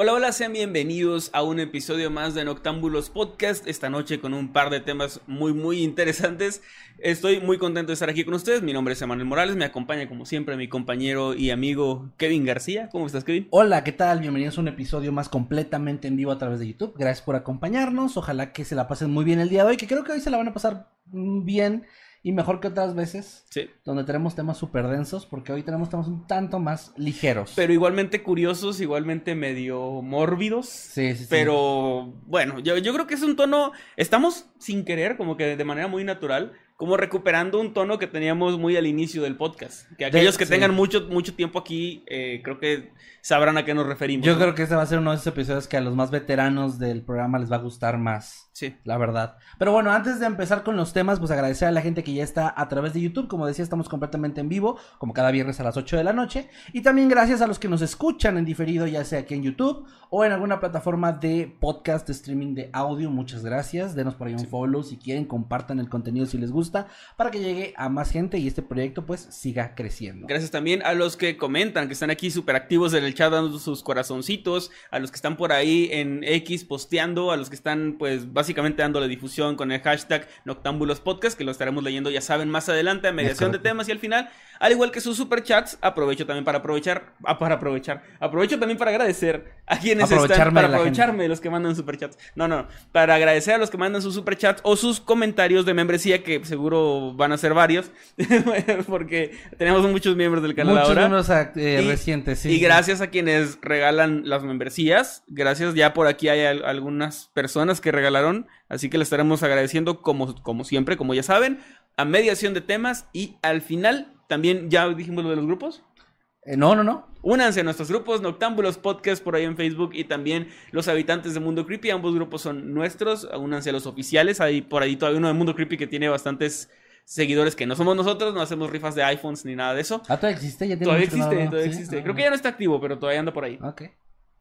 Hola, hola, sean bienvenidos a un episodio más de Noctámbulos Podcast. Esta noche con un par de temas muy, muy interesantes. Estoy muy contento de estar aquí con ustedes. Mi nombre es Emanuel Morales. Me acompaña, como siempre, mi compañero y amigo Kevin García. ¿Cómo estás, Kevin? Hola, ¿qué tal? Bienvenidos a un episodio más completamente en vivo a través de YouTube. Gracias por acompañarnos. Ojalá que se la pasen muy bien el día de hoy, que creo que hoy se la van a pasar bien y mejor que otras veces. Sí. Donde tenemos temas súper densos, porque hoy tenemos temas un tanto más ligeros. Pero igualmente curiosos, igualmente medio mórbidos. sí, sí, sí. Pero bueno, yo, yo creo que es un tono. Estamos sin querer, como que de manera muy natural, como recuperando un tono que teníamos muy al inicio del podcast. Que aquellos que sí. tengan mucho, mucho tiempo aquí, eh, creo que sabrán a qué nos referimos. Yo ¿no? creo que este va a ser uno de esos episodios que a los más veteranos del programa les va a gustar más. Sí. La verdad. Pero bueno, antes de empezar con los temas, pues agradecer a la gente que ya está a través de YouTube. Como decía, estamos completamente en vivo, como cada viernes a las 8 de la noche. Y también gracias a los que nos escuchan en diferido, ya sea aquí en YouTube o en alguna plataforma de podcast, de streaming de audio. Muchas gracias. Denos por ahí un follow si quieren, compartan el contenido si les gusta, para que llegue a más gente y este proyecto pues siga creciendo. Gracias también a los que comentan, que están aquí súper activos en el chat dando sus corazoncitos, a los que están por ahí en X posteando, a los que están pues básicamente dándole difusión con el hashtag Noctámbulos Podcast, que lo estaremos leyendo ya saben más adelante a mediación de temas y al final, al igual que sus superchats, aprovecho también para aprovechar, ah, para aprovechar, aprovecho también para agradecer a quienes están, para la aprovecharme de los que mandan superchats, no, no, para agradecer a los que mandan sus superchats o sus comentarios de membresía, que seguro van a ser varios, porque tenemos muchos miembros del canal Muchos ahora. números eh, Y- recientes, sí. y sí. Gracias a quienes regalan las membresías. Gracias, ya por aquí hay al- algunas personas que regalaron. Así que le estaremos agradeciendo como, como siempre, como ya saben, a mediación de temas. Y al final, también ya dijimos lo de los grupos. Eh, no, no, no. Únanse a nuestros grupos, Noctámbulos Podcast por ahí en Facebook y también los habitantes de Mundo Creepy. Ambos grupos son nuestros. Únanse a los oficiales. Hay por ahí todavía uno de Mundo Creepy que tiene bastantes seguidores que no somos nosotros. No hacemos rifas de iPhones ni nada de eso. Ah, todavía existe, ya tiene Todavía existe, lo- todavía ¿sí? existe. Ah, Creo que ya no está activo, pero todavía anda por ahí. Ok.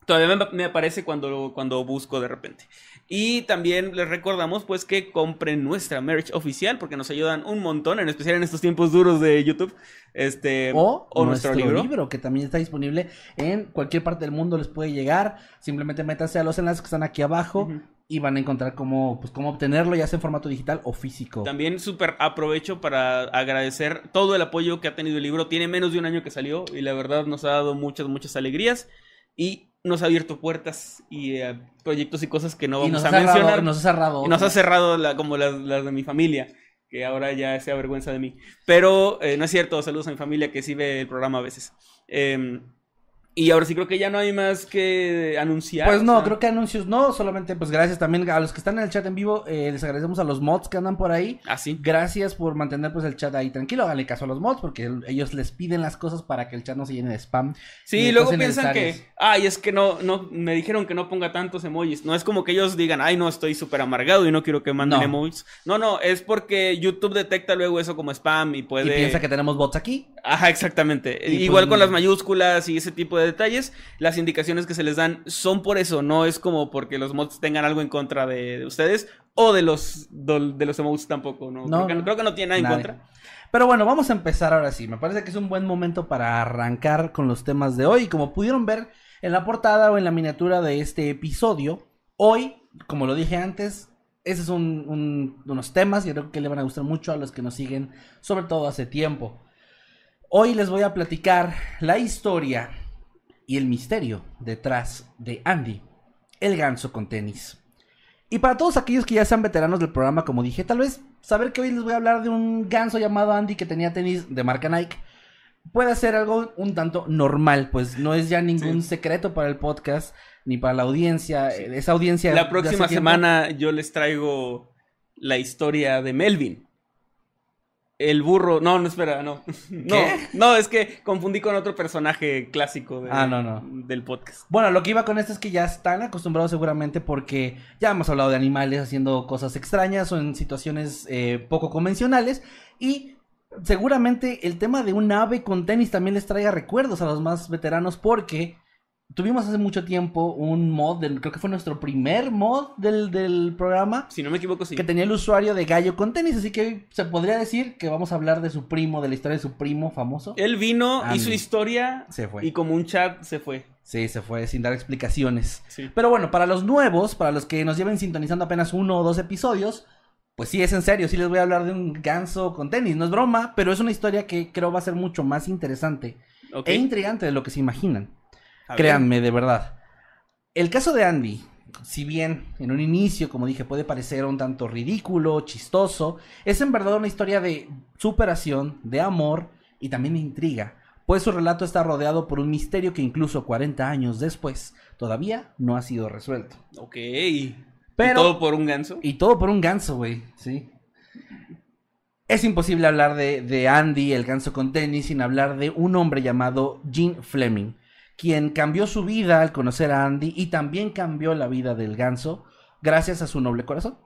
Todavía me, aparece cuando, cuando busco de repente. Y también les recordamos pues que compren nuestra merch oficial porque nos ayudan un montón, en especial en estos tiempos duros de YouTube. Este, O, nuestro, libro. que también está disponible en cualquier parte del mundo, les puede llegar. Simplemente métanse a los enlaces que están aquí abajo Ujú. y van a encontrar cómo, pues, cómo obtenerlo, ya sea en formato digital o físico. También súper aprovecho para agradecer todo el apoyo que ha tenido el libro. Tiene menos de un año que salió y la verdad nos ha dado muchas, muchas alegrías. Y nos ha abierto puertas y eh, proyectos y cosas que no vamos a cerrado, mencionar. nos ha cerrado. Y nos ha cerrado la- como las, las de mi familia, que ahora ya se avergüenza de mí. Pero eh, no es cierto, saludos a mi familia que sí ve el programa a veces. Eh, y ahora sí creo que ya no hay más que anunciar. Pues no, sea, creo que anuncios no, solamente pues gracias también a los que están en el chat en vivo, eh, les agradecemos a los mods que andan por ahí. Ah, sí. Gracias por mantener pues el chat ahí tranquilo, háganle caso a los mods porque el- ellos les piden las cosas para que el chat no se llene de spam. Sí, y luego piensan que, ay, es que no, no, me dijeron que no ponga tantos emojis. No es como que ellos digan, ay, no, estoy súper amargado y no quiero que manden No. emojis. No, no, es porque YouTube detecta luego eso como spam y puede... Y piensa que tenemos bots aquí. Ajá, exactamente. Y Igual pues- con las mayúsculas y ese tipo de detalles, las indicaciones que se les dan son por eso, no es como porque los mods tengan algo en contra de, de ustedes o de los de los emojis tampoco, ¿no? No, creo, que, no. creo que no tiene nada en Nadie. contra. Pero bueno, vamos a empezar ahora sí. Me parece que es un buen momento para arrancar con los temas de hoy. Como pudieron ver en la portada o en la miniatura de este episodio, Hoy, como lo dije antes, esos son un- unos temas y creo que le van a gustar mucho a los que nos siguen, sobre todo hace tiempo. Hoy les voy a platicar la historia y el misterio detrás de Andy, el ganso con tenis. Y para todos aquellos que ya sean veteranos del programa, como dije, tal vez saber que hoy les voy a hablar de un ganso llamado Andy que tenía tenis de marca Nike puede ser algo un tanto normal, pues no es ya ningún Sí. secreto para el podcast ni para la audiencia. eh, Esa audiencia. La próxima tiempo- semana yo les traigo la historia de Melvin. El burro. No, no, espera, no. No, no, es que confundí con otro personaje clásico de- Ah, no, no. del podcast. Bueno, lo que iba con esto es que ya están acostumbrados seguramente porque ya hemos hablado de animales haciendo cosas extrañas o en situaciones eh, poco convencionales y seguramente el tema de un ave con tenis también les traiga recuerdos a los más veteranos porque tuvimos hace mucho tiempo un mod, del- creo que fue nuestro primer mod del, del programa Si no me equivoco, sí. que tenía el usuario de gallo con tenis, así que se podría decir que vamos a hablar de su primo, de la historia de su primo famoso. Él vino, Andy. hizo historia Se fue. y como un chat se fue. Sí, se fue sin dar explicaciones. Sí. Pero bueno, para los nuevos, para los que nos lleven sintonizando apenas uno o dos episodios, pues sí, es en serio, sí les voy a hablar de un ganso con tenis, no es broma, pero es una historia que creo va a ser mucho más interesante e intrigante de lo que se imaginan. Créanme, de verdad. El caso de Andy, si bien en un inicio, como dije, puede parecer un tanto ridículo, chistoso, es en verdad una historia de superación, de amor y también de intriga, pues su relato está rodeado por un misterio que incluso 40 años después todavía no ha sido resuelto. Ok. Pero- ¿Y todo por un ganso. Y todo por un ganso, güey, sí. Es imposible hablar de, de Andy, el ganso con tenis, sin hablar de un hombre llamado Gene Fleming, quien cambió su vida al conocer a Andy y también cambió la vida del ganso gracias a su noble corazón.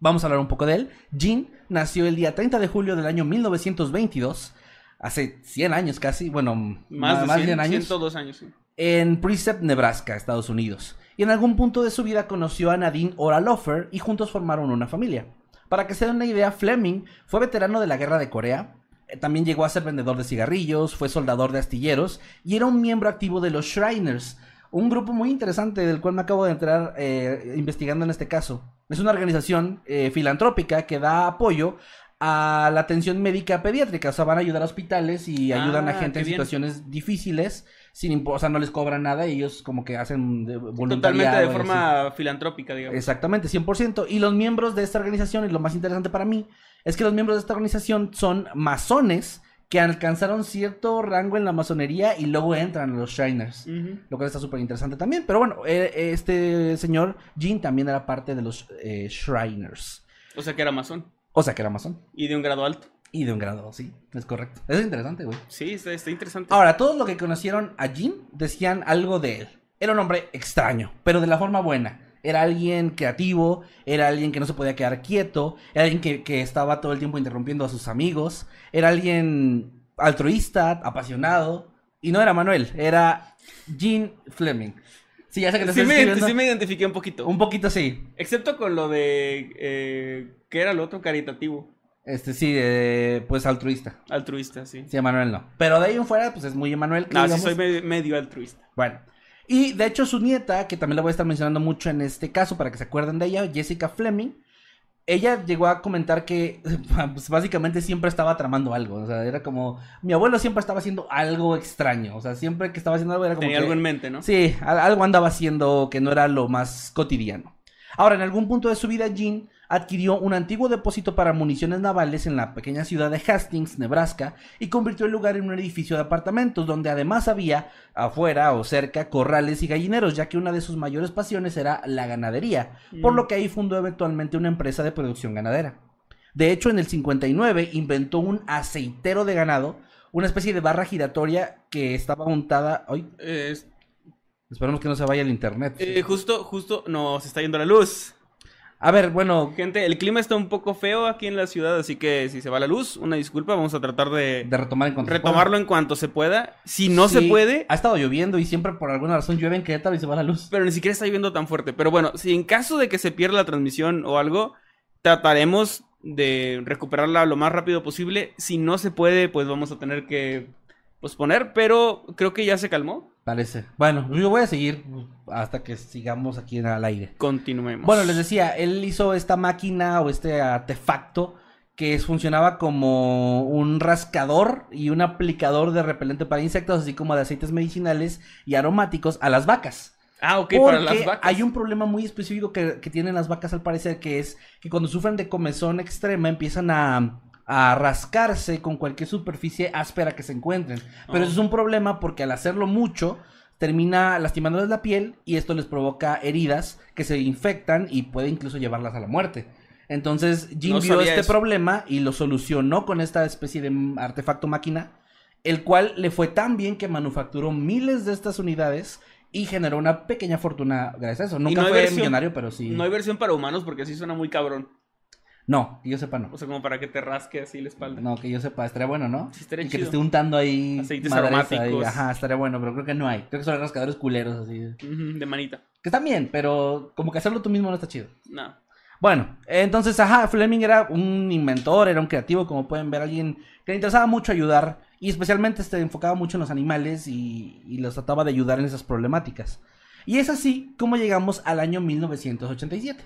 Vamos a hablar un poco de él. Gene nació el día 30 de julio del año 1922, hace 100 años casi, bueno, Más, de 100, años años. años, sí. en Precept, Nebraska, Estados Unidos. Y en algún punto de su vida conoció a Nadine Oralofer y juntos formaron una familia. Para que se den una idea, Fleming fue veterano de la guerra de Corea. Eh, También llegó a ser vendedor de cigarrillos, fue soldador de astilleros y era un miembro activo de los Shriners, un grupo muy interesante del cual me acabo de entrar eh, investigando en este caso. Es una organización eh, filantrópica que da apoyo a la atención médica pediátrica, o sea, van a ayudar a hospitales y ayudan a Ah, gente en bien. situaciones difíciles, sin impo- o sea, no les cobran nada y ellos como que hacen de. Totalmente de forma filantrópica, digamos. Exactamente, 100%. Y los miembros de esta organización, y lo más interesante para mí, es que los miembros de esta organización son masones que alcanzaron cierto rango en la masonería y luego entran los Shiners. Lo cual está súper interesante también. Pero bueno, eh, este señor Jin también era parte de los eh, Shriners. O sea que era masón. O sea que era masón. Y de un grado alto. Y de un grado, sí, es correcto. Eso es interesante, güey. Sí, está, está interesante. Ahora, todos los que conocieron a Jin decían algo de él. Era un hombre extraño, pero de la forma buena. Era alguien creativo, era alguien que no se podía quedar quieto, era alguien que, que estaba todo el tiempo interrumpiendo a sus amigos, era alguien altruista, apasionado, y no era Manuel, era Gene Fleming. Sí, ya sé que te sí, estoy me, sí me identifiqué un poquito. Un poquito sí. Excepto con lo de... Eh, ¿Qué era lo otro? Caritativo. Este sí, eh, pues altruista. Altruista, sí. Sí, Manuel no. Pero de ahí en fuera, pues es muy Emanuel. No, sí soy medio, medio altruista. Bueno. Y de hecho su nieta, que también la voy a estar mencionando mucho en este caso para que se acuerden de ella, Jessica Fleming, ella llegó a comentar que pues, básicamente siempre estaba tramando algo, o sea, era como mi abuelo siempre estaba haciendo algo extraño, o sea, siempre que estaba haciendo algo era como Tenía que- algo en mente, ¿no? Sí, al- algo andaba haciendo que no era lo más cotidiano. Ahora, en algún punto de su vida, Jean adquirió un antiguo depósito para municiones navales en la pequeña ciudad de Hastings, Nebraska, y convirtió el lugar en un edificio de apartamentos donde además había afuera o cerca corrales y gallineros, ya que una de sus mayores pasiones era la ganadería, por Mm. lo que ahí fundó eventualmente una empresa de producción ganadera. De hecho, en el 59 inventó un aceitero de ganado, una especie de barra giratoria que estaba montada... Ay, Eh, Esperemos que no se vaya el internet. eh, justo, justo nos está yendo la luz. A ver, bueno, Gente, el clima está un poco feo aquí en la ciudad, así que si se va la luz, una disculpa, vamos a tratar de, de retomar en cuanto se retomarlo en cuanto se pueda. Si no se puede, Ha estado lloviendo y siempre por alguna razón llueve en Querétaro y se va la luz. pero ni siquiera está lloviendo tan fuerte. Pero bueno, si en caso de que se pierda la transmisión o algo, trataremos de recuperarla lo más rápido posible. Si no se puede, pues vamos a tener que posponer, pero creo que ya se calmó. Parece. Bueno, yo voy a seguir hasta que sigamos aquí en el aire. Continuemos. Bueno, les decía, él hizo esta máquina o este artefacto que funcionaba como un rascador y un aplicador de repelente para insectos, así como de aceites medicinales y aromáticos a las vacas. ah, ok, Porque para las vacas. hay un problema muy específico que, que tienen las vacas al parecer, que es que cuando sufren de comezón extrema empiezan a, a rascarse con cualquier superficie áspera que se encuentren. Pero Oh. eso es un problema porque al hacerlo mucho termina lastimándoles la piel y esto les provoca heridas que se infectan y puede incluso llevarlas a la muerte. Entonces No vio este eso. problema y lo solucionó con esta especie de artefacto máquina, el cual le fue tan bien que manufacturó miles de estas unidades y generó una pequeña fortuna gracias a eso. Nunca no fue versión- millonario, pero sí. No hay versión para humanos porque así suena muy cabrón. No, que yo sepa no. O sea, como para que te rasque así la espalda. No, que yo sepa, estaría bueno, ¿no? Sí, estaría y que te chido. esté untando ahí Aceites aromáticos. Ajá, estaría bueno, pero creo que no hay. Creo que son rascadores culeros así. De manita. Que están bien, pero como que hacerlo tú mismo no está chido. No. Bueno, entonces, ajá, Fleming era un inventor, era un creativo, como pueden ver, alguien que le interesaba mucho ayudar y especialmente se enfocaba mucho en los animales y, y los trataba de ayudar en esas problemáticas. Y es así como llegamos al año 1987.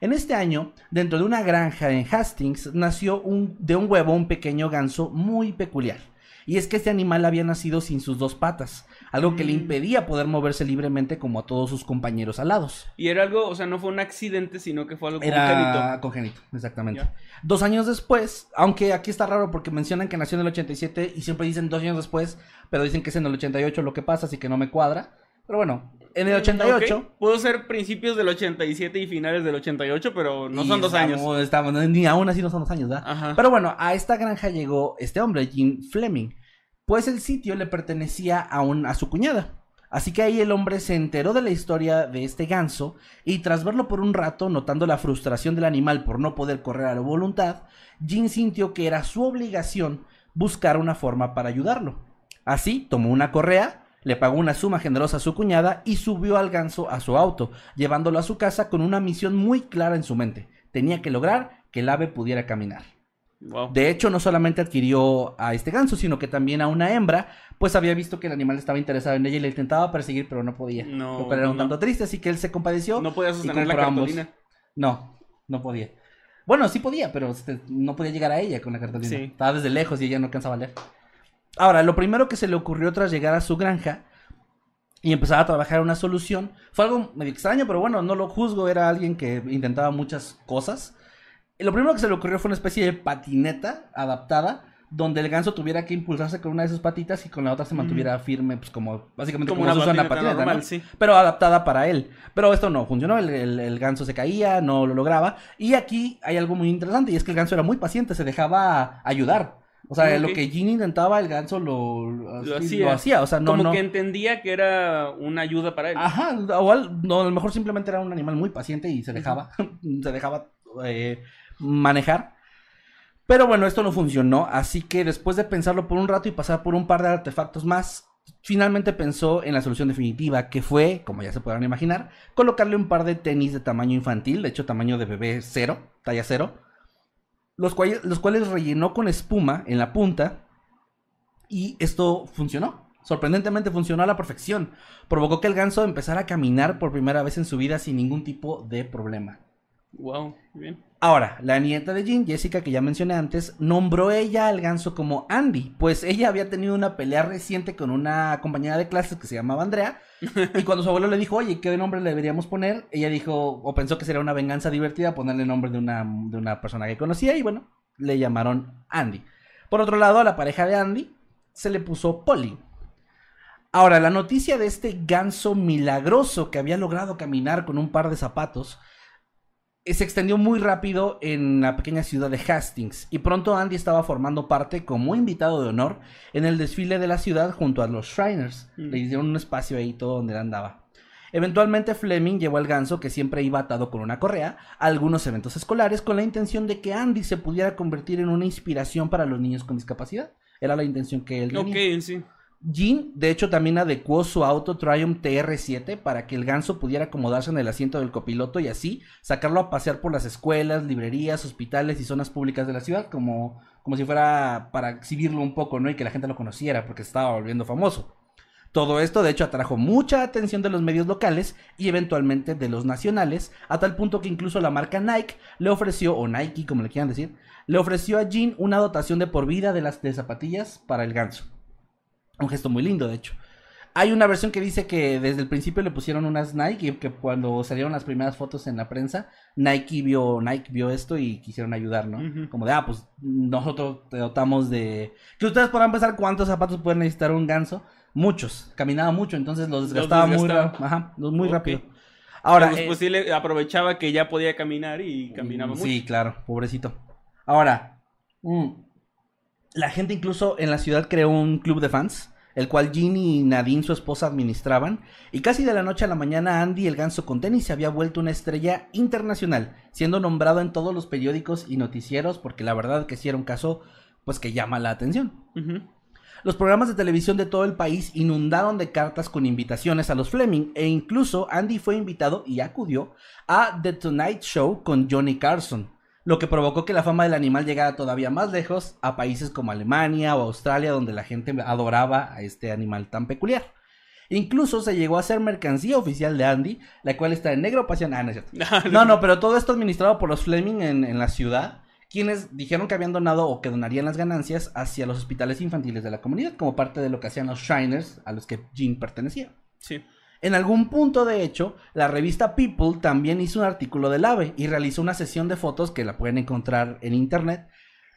En este año, dentro de una granja en Hastings, nació un, de un huevo un pequeño ganso muy peculiar. Y es que este animal había nacido sin sus dos patas, algo que le Mm. impedía poder moverse libremente como a todos sus compañeros alados. Y era algo, o sea, no fue un accidente, sino que fue algo Era congénito. congénito, exactamente. Ya. Dos años después, aunque aquí está raro porque mencionan que nació en el 87 y siempre dicen dos años después, pero dicen que es en el 88 lo que pasa, así que no me cuadra. Pero bueno, en el 88... Ok, Pudo ser principios del 87 y finales del 88, pero no son dos años. estamos- estamos- ni aún así no son dos años, ¿verdad? Ajá. Pero bueno, a esta granja llegó este hombre, Jim Fleming, pues el sitio le pertenecía a, un, a su cuñada. Así que ahí el hombre se enteró de la historia de este ganso y tras verlo por un rato, notando la frustración del animal por no poder correr a la voluntad, Jim sintió que era su obligación buscar una forma para ayudarlo. Así, tomó una correa, le pagó una suma generosa a su cuñada y subió al ganso a su auto, llevándolo a su casa con una misión muy clara en su mente. Tenía que lograr que el ave pudiera caminar. Wow. De hecho, no solamente adquirió a este ganso, sino que también a una hembra, pues había visto que el animal estaba interesado en ella y le intentaba perseguir, pero no podía. No, lo cual era un tanto triste, así que él se compadeció. No podía sostener la cartulina. No, no podía. Bueno, sí podía, pero este, no podía llegar a ella con la cartulina. Sí. Estaba desde lejos y ella no alcanzaba a leer. Ahora, lo primero que se le ocurrió tras llegar a su granja y empezar a trabajar una solución fue algo medio extraño, pero bueno, no lo juzgo, era alguien que intentaba muchas cosas. Y lo primero que se le ocurrió fue una especie de patineta adaptada donde el ganso tuviera que impulsarse con una de sus patitas y con la otra se mantuviera firme, pues como básicamente Como como, una patineta patineta, normal, ¿no? sí. pero adaptada para él. Pero esto no funcionó, el, el- el ganso se caía, no lo lograba. Y aquí hay algo muy interesante, y es que el ganso era muy paciente, se dejaba ayudar. O sea, Ah, ok. lo que Jin intentaba, el ganso lo, lo, Lo hacía. lo hacía. O sea, no, Como no. que entendía que era una ayuda para él. Ajá, o no, a lo mejor simplemente era un animal muy paciente y se dejaba, se dejaba eh, manejar. Pero bueno, esto no funcionó, así que después de pensarlo por un rato y pasar por un par de artefactos más, finalmente pensó en la solución definitiva, que fue, como ya se podrán imaginar, colocarle un par de tenis de tamaño infantil, de hecho tamaño de bebé cero, talla cero, los cuales, los cuales rellenó con espuma en la punta y esto funcionó. Sorprendentemente funcionó a la perfección. Provocó que el ganso empezara a caminar por primera vez en su vida sin ningún tipo de problema. Wow, bien. Ahora, la nieta de Jean, Jessica, que ya mencioné antes, nombró ella al ganso como Andy, pues ella había tenido una pelea reciente con una compañera de clases que se llamaba Andrea, y cuando su abuelo le dijo, oye, ¿qué nombre le deberíamos poner? Ella dijo, o pensó que sería una venganza divertida ponerle el nombre de una, de una persona que conocía, y bueno, le llamaron Andy. Por otro lado, a la pareja de Andy se le puso Polly. Ahora, la noticia de este ganso milagroso que había logrado caminar con un par de zapatos se extendió muy rápido en la pequeña ciudad de Hastings y pronto Andy estaba formando parte como invitado de honor en el desfile de la ciudad junto a los Shriners. Mm. Le hicieron un espacio ahí todo donde él andaba. Eventualmente Fleming llevó al ganso que siempre iba atado con una correa a algunos eventos escolares con la intención de que Andy se pudiera convertir en una inspiración para los niños con discapacidad. Era la intención que él tenía. Ok, sí. Jean, de hecho, también adecuó su auto Triumph TR7 para que el ganso pudiera acomodarse en el asiento del copiloto y así sacarlo a pasear por las escuelas, librerías, hospitales y zonas públicas de la ciudad, como, como si fuera para exhibirlo un poco, ¿no? Y que la gente lo conociera porque estaba volviendo famoso. Todo esto, de hecho, atrajo mucha atención de los medios locales y eventualmente de los nacionales, a tal punto que incluso la marca Nike le ofreció, o Nike como le quieran decir, le ofreció a Jean una dotación de por vida de las de zapatillas para el ganso. Un gesto muy lindo, de hecho. Hay una versión que dice que desde el principio le pusieron unas Nike y que cuando salieron las primeras fotos en la prensa, Nike vio, Nike vio esto y quisieron ayudar, ¿no? Como de, ah, pues nosotros te dotamos de... Que ustedes podrán pensar cuántos zapatos puede necesitar un ganso. Muchos. Caminaba mucho, entonces los desgastaba, muy desgastaba. Ajá, los- muy rápido. Ahora, pues, eh, pues sí le aprovechaba que ya podía caminar y caminaba mucho. Sí, claro, pobrecito. Ahora, mm, la gente incluso en la ciudad creó un club de fans, el cual Ginny y Nadine, su esposa, administraban, y casi de la noche a la mañana Andy, el ganso con tenis, se había vuelto una estrella internacional, siendo nombrado en todos los periódicos y noticieros, porque la verdad que sí era un caso, pues que llama la atención. Los programas de televisión de todo el país inundaron de cartas con invitaciones a los Fleming e incluso Andy fue invitado y acudió a The Tonight Show con Johnny Carson, lo que provocó que la fama del animal llegara todavía más lejos a países como Alemania o Australia donde la gente adoraba a este animal tan peculiar. Incluso se llegó a ser mercancía oficial de Andy, la cual está en negro pasión. Ah, no es cierto. No, no, pero todo esto administrado por los Fleming en, en la ciudad, quienes dijeron que habían donado o que donarían las ganancias hacia los hospitales infantiles de la comunidad, como parte de lo que hacían los Shiners, a los que Jean pertenecía. Sí. En algún punto, de hecho, la revista People también hizo un artículo del ave y realizó una sesión de fotos que la pueden encontrar en internet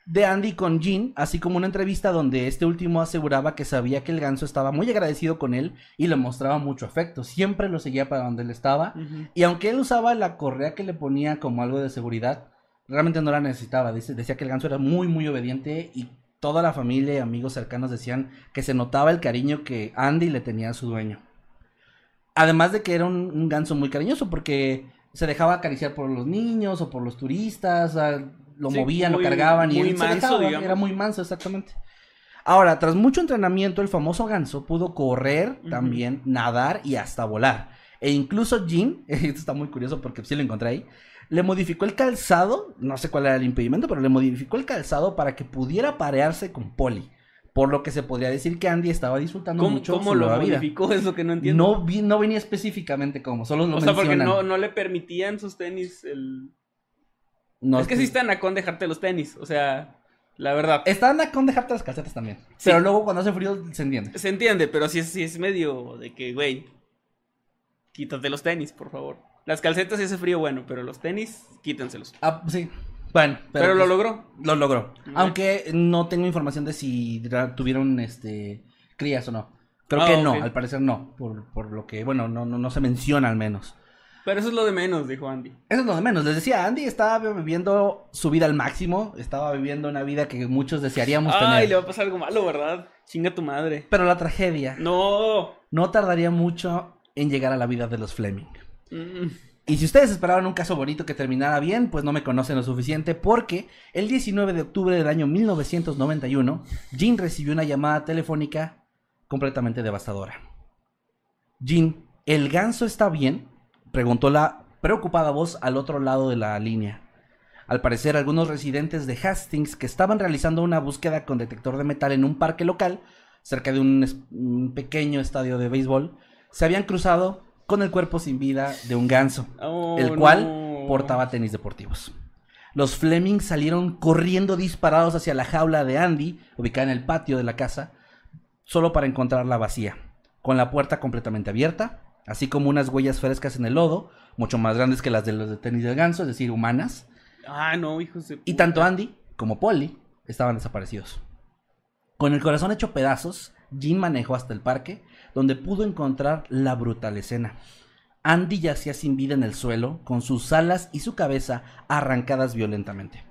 de Andy con Jean, así como una entrevista donde este último aseguraba que sabía que el ganso estaba muy agradecido con él y le mostraba mucho afecto, siempre lo seguía para donde él estaba y aunque él usaba la correa que le ponía como algo de seguridad, realmente no la necesitaba. Dice- decía que el ganso era muy, muy obediente y toda la familia y amigos cercanos decían que se notaba el cariño que Andy le tenía a su dueño. Además de que era un, un ganso muy cariñoso porque se dejaba acariciar por los niños o por los turistas, o sea, lo Sí, movían, muy- lo cargaban y muy él se manso, dejaba, digamos. era muy manso, exactamente. Ahora, tras mucho entrenamiento, el famoso ganso pudo correr, también nadar y hasta volar. E incluso Jean, esto está muy curioso porque sí lo encontré ahí, le modificó el calzado, no sé cuál era el impedimento, pero le modificó el calzado para que pudiera parearse con Polly. Por lo que se podría decir que Andy estaba disfrutando ¿Cómo, mucho cómo su lo nueva vida. modificó? Es lo que no entiendo. No, vi- no venía específicamente cómo, solo lo o sea, porque no, no le permitían sus tenis el... No, es que sí está nacón dejarte los tenis, o sea, la verdad. Están a con dejarte las calcetas también. Sí. Pero luego cuando hace frío se entiende. Se entiende, pero sí es, sí es medio de que, güey, quítate los tenis, por favor. Las calcetas sí hace frío, bueno, pero los tenis, quítenselos. Ah, sí. Bueno, pero, Pero, lo pues, logró. lo logró. Aunque no tengo información de si tuvieron este crías o no. Creo Ah, que no, al parecer no. Por, por lo que, bueno, no, no, no se menciona al menos. Pero eso es lo de menos, dijo Andy. Eso es lo de menos. Les decía, Andy estaba viviendo su vida al máximo. Estaba viviendo una vida que muchos desearíamos Ay, tener. le va a pasar algo malo, ¿verdad? Chinga tu madre. Pero la tragedia No. no tardaría mucho en llegar a la vida de los Fleming. Mm. Y si ustedes esperaban un caso bonito que terminara bien, pues no me conocen lo suficiente porque el 19 de octubre del año 1991, Jean recibió una llamada telefónica completamente devastadora. Jean, ¿el ganso está bien? Preguntó la preocupada voz al otro lado de la línea. Al parecer, algunos residentes de Hastings que estaban realizando una búsqueda con detector de metal en un parque local, cerca de un, pequeño estadio de béisbol, se habían cruzado con el cuerpo sin vida de un ganso Oh, el cual no. portaba tenis deportivos. Los Fleming salieron corriendo disparados hacia la jaula de Andy, ubicada en el patio de la casa, solo para encontrarla vacía, con la puerta completamente abierta, así como unas huellas frescas en el lodo, mucho más grandes que las de los de tenis del ganso, es decir, humanas, Ah, no, hijos de y tanto Andy como Polly estaban desaparecidos. Con el corazón hecho pedazos, Jean manejó hasta el parque, donde pudo encontrar la brutal escena. Andy yacía sin vida en el suelo, con sus alas y su cabeza arrancadas violentamente.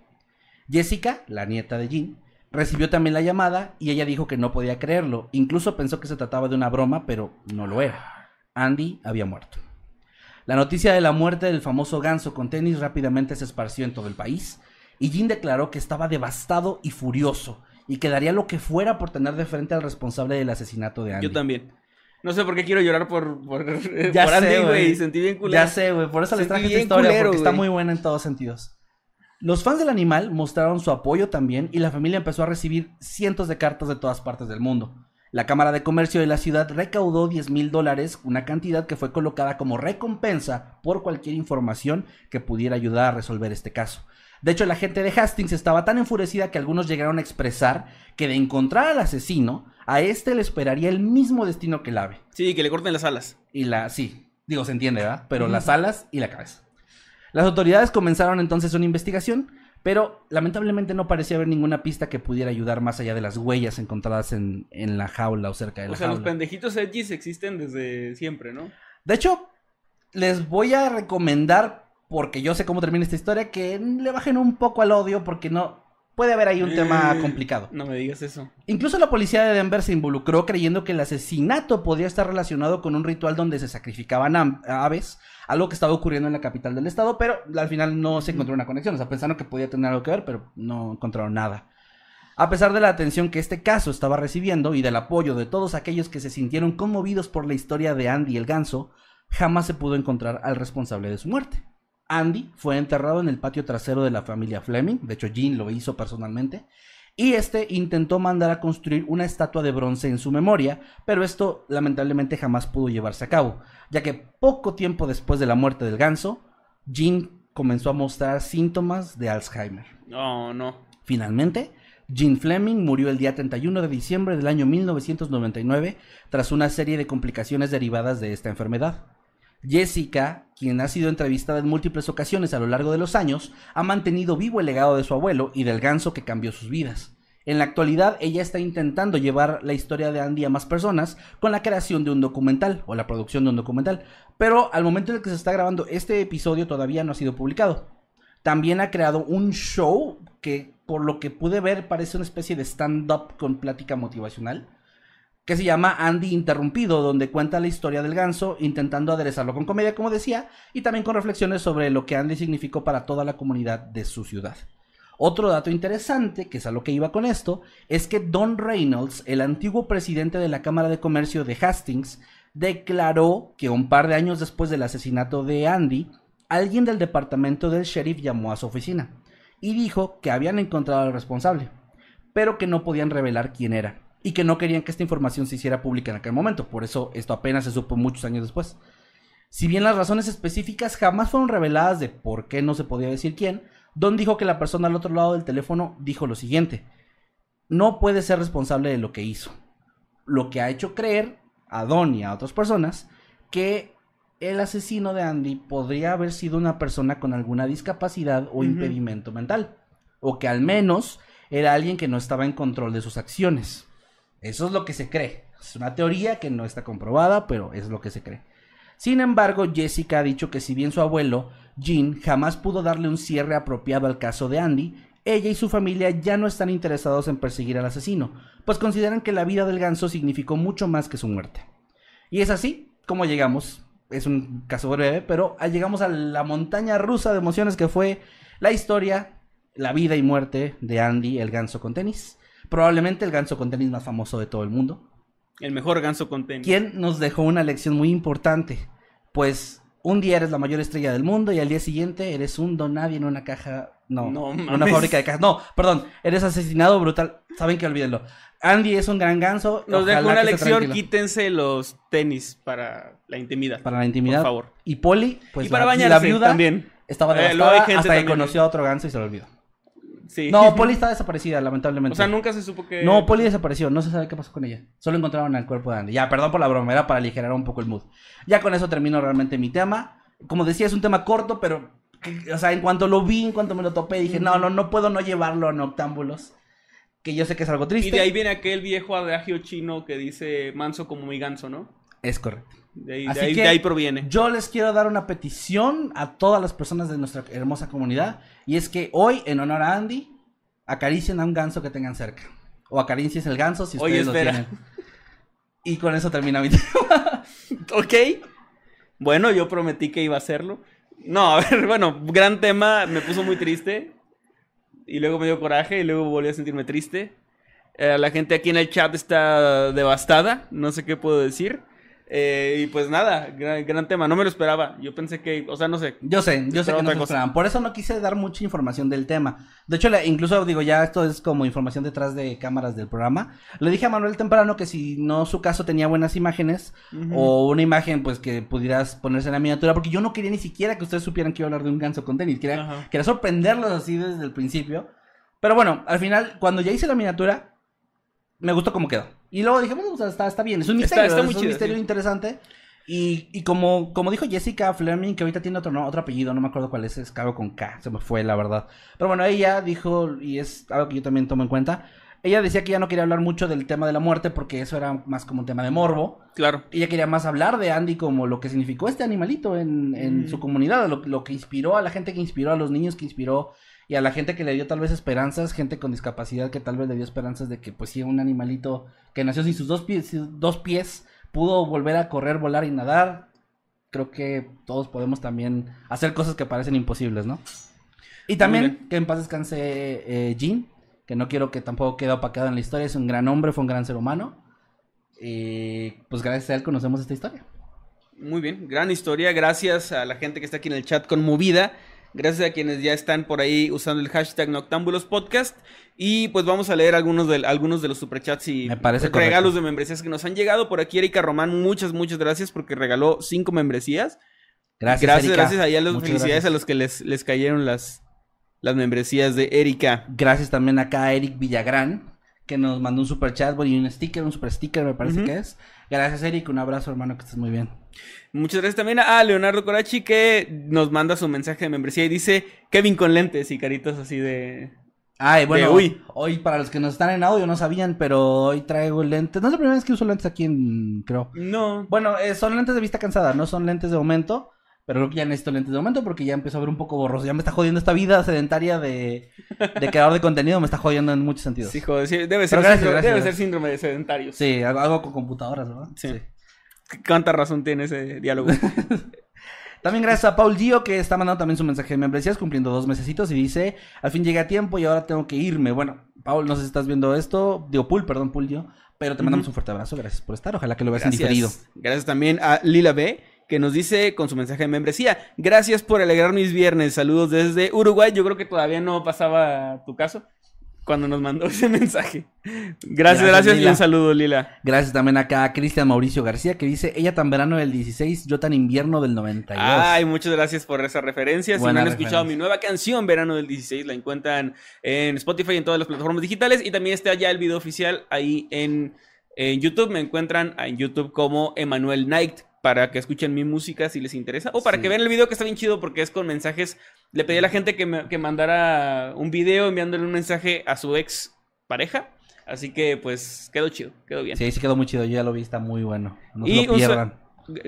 Jessica, la nieta de Jean, recibió también la llamada y ella dijo que no podía creerlo. Incluso pensó que se trataba de una broma, pero no lo era. Andy había muerto. La noticia de la muerte del famoso ganso con tenis rápidamente se esparció en todo el país y Jean declaró que estaba devastado y furioso y que daría lo que fuera por tener de frente al responsable del asesinato de Andy. Yo también. No sé por qué quiero llorar por, por, Ya por sé, Andy, güey. Sentí bien culero. Ya sé, güey, por eso les traje esta historia, culero, porque está muy buena en todos sentidos. Los fans del animal mostraron su apoyo también y la familia empezó a recibir cientos de cartas de todas partes del mundo. La Cámara de Comercio de la ciudad recaudó 10 mil dólares, una cantidad que fue colocada como recompensa por cualquier información que pudiera ayudar a resolver este caso. De hecho, la gente de Hastings estaba tan enfurecida que algunos llegaron a expresar que de encontrar al asesino, a este le esperaría el mismo destino que el ave. Sí, que le corten las alas. Y la, sí, digo, se entiende, ¿verdad? Pero las alas y la cabeza. Las autoridades comenzaron entonces una investigación, pero lamentablemente no parecía haber ninguna pista que pudiera ayudar más allá de las huellas encontradas en, en la jaula o cerca de la O sea, los jaula. pendejitos edgys existen desde siempre, ¿no? De hecho, les voy a recomendar, porque yo sé cómo termina esta historia, que le bajen un poco al odio, porque no. Puede haber ahí un tema Eh, complicado. No me digas eso. Incluso la policía de Denver se involucró creyendo que el asesinato podría estar relacionado con un ritual donde se sacrificaban aves, algo que estaba ocurriendo en la capital del estado, pero al final no se encontró una conexión. O sea, pensaron que podía tener algo que ver, pero no encontraron nada. A pesar de la atención que este caso estaba recibiendo y del apoyo de todos aquellos que se sintieron conmovidos por la historia de Andy el ganso, jamás se pudo encontrar al responsable de su muerte. Andy fue enterrado en el patio trasero de la familia Fleming, de hecho Jean lo hizo personalmente, y este intentó mandar a construir una estatua de bronce en su memoria, pero esto lamentablemente jamás pudo llevarse a cabo, ya que poco tiempo después de la muerte del ganso, Jean comenzó a mostrar síntomas de Alzheimer. No, no. Finalmente, Jean Fleming murió el día 31 de diciembre del año 1999 tras una serie de complicaciones derivadas de esta enfermedad. Jessica, quien ha sido entrevistada en múltiples ocasiones a lo largo de los años, ha mantenido vivo el legado de su abuelo y del ganso que cambió sus vidas. En la actualidad, ella está intentando llevar la historia de Andy a más personas con la creación de un documental o la producción de un documental, pero al momento en el que se está grabando este episodio todavía no ha sido publicado. También ha creado un show que, por lo que pude ver, parece una especie de stand-up con plática motivacional, que se llama Andy Interrumpido, donde cuenta la historia del ganso, intentando aderezarlo con comedia, como decía, y también con reflexiones sobre lo que Andy significó para toda la comunidad de su ciudad. Otro dato interesante, que es a lo que iba con esto, es que Don Reynolds, el antiguo presidente de la Cámara de Comercio de Hastings, declaró que un par de años después del asesinato de Andy, alguien del departamento del sheriff llamó a su oficina y dijo que habían encontrado al responsable, pero que no podían revelar quién era y que no querían que esta información se hiciera pública en aquel momento. Por eso esto apenas se supo muchos años después. Si bien las razones específicas jamás fueron reveladas de por qué no se podía decir quién, Don dijo que la persona al otro lado del teléfono dijo lo siguiente. No puede ser responsable de lo que hizo. Lo que ha hecho creer a Don y a otras personas que el asesino de Andy podría haber sido una persona con alguna discapacidad o impedimento mental. O que al menos era alguien que no estaba en control de sus acciones. Eso es lo que se cree. Es una teoría que no está comprobada, pero es lo que se cree. Sin embargo, Jessica ha dicho que si bien su abuelo, Jean, jamás pudo darle un cierre apropiado al caso de Andy, ella y su familia ya no están interesados en perseguir al asesino, pues consideran que la vida del ganso significó mucho más que su muerte. Y es así como llegamos, es un caso breve, pero llegamos a la montaña rusa de emociones que fue la historia, la vida y muerte de Andy, el ganso con tenis. Probablemente el ganso con tenis más famoso de todo el mundo El mejor ganso con tenis. quien nos dejó una lección muy importante. Pues un día eres la mayor estrella del mundo y al día siguiente eres un don nadie en una caja. No, No en una mames. fábrica de cajas. No, perdón, eres asesinado brutal. Saben que olvídenlo. Andy es un gran ganso. Nos dejó una lección, quítense los tenis para la intimidad. Para la intimidad. Por favor. Y Polly, pues y para la, bañarse la viuda también. estaba Eh, devastada gente hasta que también. conoció a otro ganso y se lo olvidó. Sí. No, Polly está desaparecida, lamentablemente. O sea, nunca se supo que. No, Polly desapareció, no se sabe qué pasó con ella. Solo encontraron el cuerpo de Andy. Ya, perdón por la broma, era para aligerar un poco el mood. Ya con eso termino realmente mi tema. Como decía, es un tema corto, pero, o sea, en cuanto lo vi, en cuanto me lo topé, dije, no, no, no puedo no llevarlo a Noctámbulos. Que yo sé que es algo triste. Y de ahí viene aquel viejo adagio chino que dice manso como mi ganso, ¿no? Es correcto. De ahí, Así de ahí, que de ahí proviene. Yo les quiero dar una petición a todas las personas de nuestra hermosa comunidad. Y es que hoy, en honor a Andy, acaricien a un ganso que tengan cerca. O acaricien el ganso si Oye, ustedes lo espera. tienen. Y con eso termina mi tema. Ok. Bueno, yo prometí que iba a hacerlo. No, a ver, bueno, gran tema, me puso muy triste. Y luego me dio coraje y luego volví a sentirme triste. Eh, la gente aquí en el chat está devastada, no sé qué puedo decir. Eh, y pues nada, gran, gran tema. No me lo esperaba. Yo pensé que, o sea, no sé. Yo sé, yo sé que no se esperaban. Por eso no quise dar mucha información del tema. De hecho, le- incluso digo, ya esto es como información detrás de cámaras del programa. Le dije a Manuel temprano que si no su caso tenía buenas imágenes o una imagen pues que pudieras ponerse en la miniatura, porque yo no quería ni siquiera que ustedes supieran que iba a hablar de un ganso con tenis. Quería, Ajá. quería sorprenderlos así desde el principio. Pero bueno, al final, cuando ya hice la miniatura, me gustó cómo quedó. Y luego dije, bueno, sea, está, está bien. Es un Está- misterio, está es muy un chido, misterio sí. interesante. Y, y como, como dijo Jessica Fleming, que ahorita tiene otro, no, otro apellido, no me acuerdo cuál es, es algo con K, se me fue la verdad. Pero bueno, ella dijo, y es algo que yo también tomo en cuenta, ella decía que ya no quería hablar mucho del tema de la muerte porque eso era más como un tema de morbo. Claro. Ella quería más hablar de Andy como lo que significó este animalito en, en Mm. su comunidad, lo, lo que inspiró a la gente que inspiró, a los niños que inspiró y a la gente que le dio tal vez esperanzas, gente con discapacidad que tal vez le dio esperanzas de que pues sí, un animalito que nació sin sus dos pies, dos pies pudo volver a correr, volar y nadar. Creo que todos podemos también hacer cosas que parecen imposibles, ¿no? Y también que en paz descanse eh, Jean, que no quiero que tampoco quede opacado en la historia, es un gran hombre, fue un gran ser humano. Y pues gracias a él conocemos esta historia. Muy bien, gran historia. Gracias a la gente que está aquí en el chat conmovida. Gracias a quienes ya están por ahí usando el hashtag Noctámbulos Podcast. Y pues vamos a leer algunos de, algunos de los superchats y Me parece regalos correcto. de membresías que nos han llegado. Por aquí Erika Román, muchas, muchas gracias porque regaló cinco membresías. Gracias, gracias, Erika. gracias. A los Muchas felicidades gracias. a los que les, les cayeron las, las membresías de Erika. Gracias también acá a Eric Villagrán, que nos mandó un super chat, bueno, y un sticker, un super sticker me parece que es. Gracias Eric, un abrazo hermano, que estés muy bien. Muchas gracias también a Leonardo Corachi que nos manda su mensaje de membresía y dice Kevin con lentes y caritas así de... Ay, bueno, De uy. hoy para los que nos están en audio no sabían, pero hoy traigo lentes. No es la primera vez que uso lentes aquí en, creo. No. Bueno, eh, son lentes de vista cansada, no son lentes de momento. Pero creo que ya necesito lentes de momento porque ya empezó a ver un poco borroso. Ya me está jodiendo esta vida sedentaria de, de creador de contenido, me está jodiendo en muchos sentidos. Sí, joder, sí, debe ser, gracias, síndrome, gracias, debe gracias. ser síndrome de sedentarios. Sí, hago, hago con computadoras, ¿verdad? Sí. ¿Cuánta razón tiene ese diálogo? También gracias a Paul Gio que está mandando también su mensaje de membresías cumpliendo dos mesecitos y dice, al fin llegué a tiempo y ahora tengo que irme. Bueno, Paul, no sé si estás viendo esto, digo Paul, perdón, Paul Gio, pero te mandamos un fuerte abrazo, gracias por estar, ojalá que lo veas en Gracias. diferido. Gracias también a Lila B, que nos dice con su mensaje de membresía, gracias por alegrar mis viernes, saludos desde Uruguay, yo creo que todavía no pasaba tu caso cuando nos mandó ese mensaje. Gracias, Gracias, gracias, y un saludo Lila. Gracias también acá a Cristian Mauricio García que dice, ella tan verano del 16, yo tan invierno del 92. Ay, muchas gracias por esa referencia. Si no han escuchado mi nueva canción, Verano del 16, la encuentran en Spotify y en todas las plataformas digitales. Y también está ya el video oficial ahí en, en YouTube. Me encuentran en YouTube como Emanuel Knight para que escuchen mi música si les interesa. O para Sí. que vean el video que está bien chido porque es con mensajes. Le pedí a la gente que, me, que mandara un video enviándole un mensaje a su ex pareja. Así que pues quedó chido, quedó bien. Sí, sí quedó muy chido, yo ya lo vi, está muy bueno. No se lo pierdan.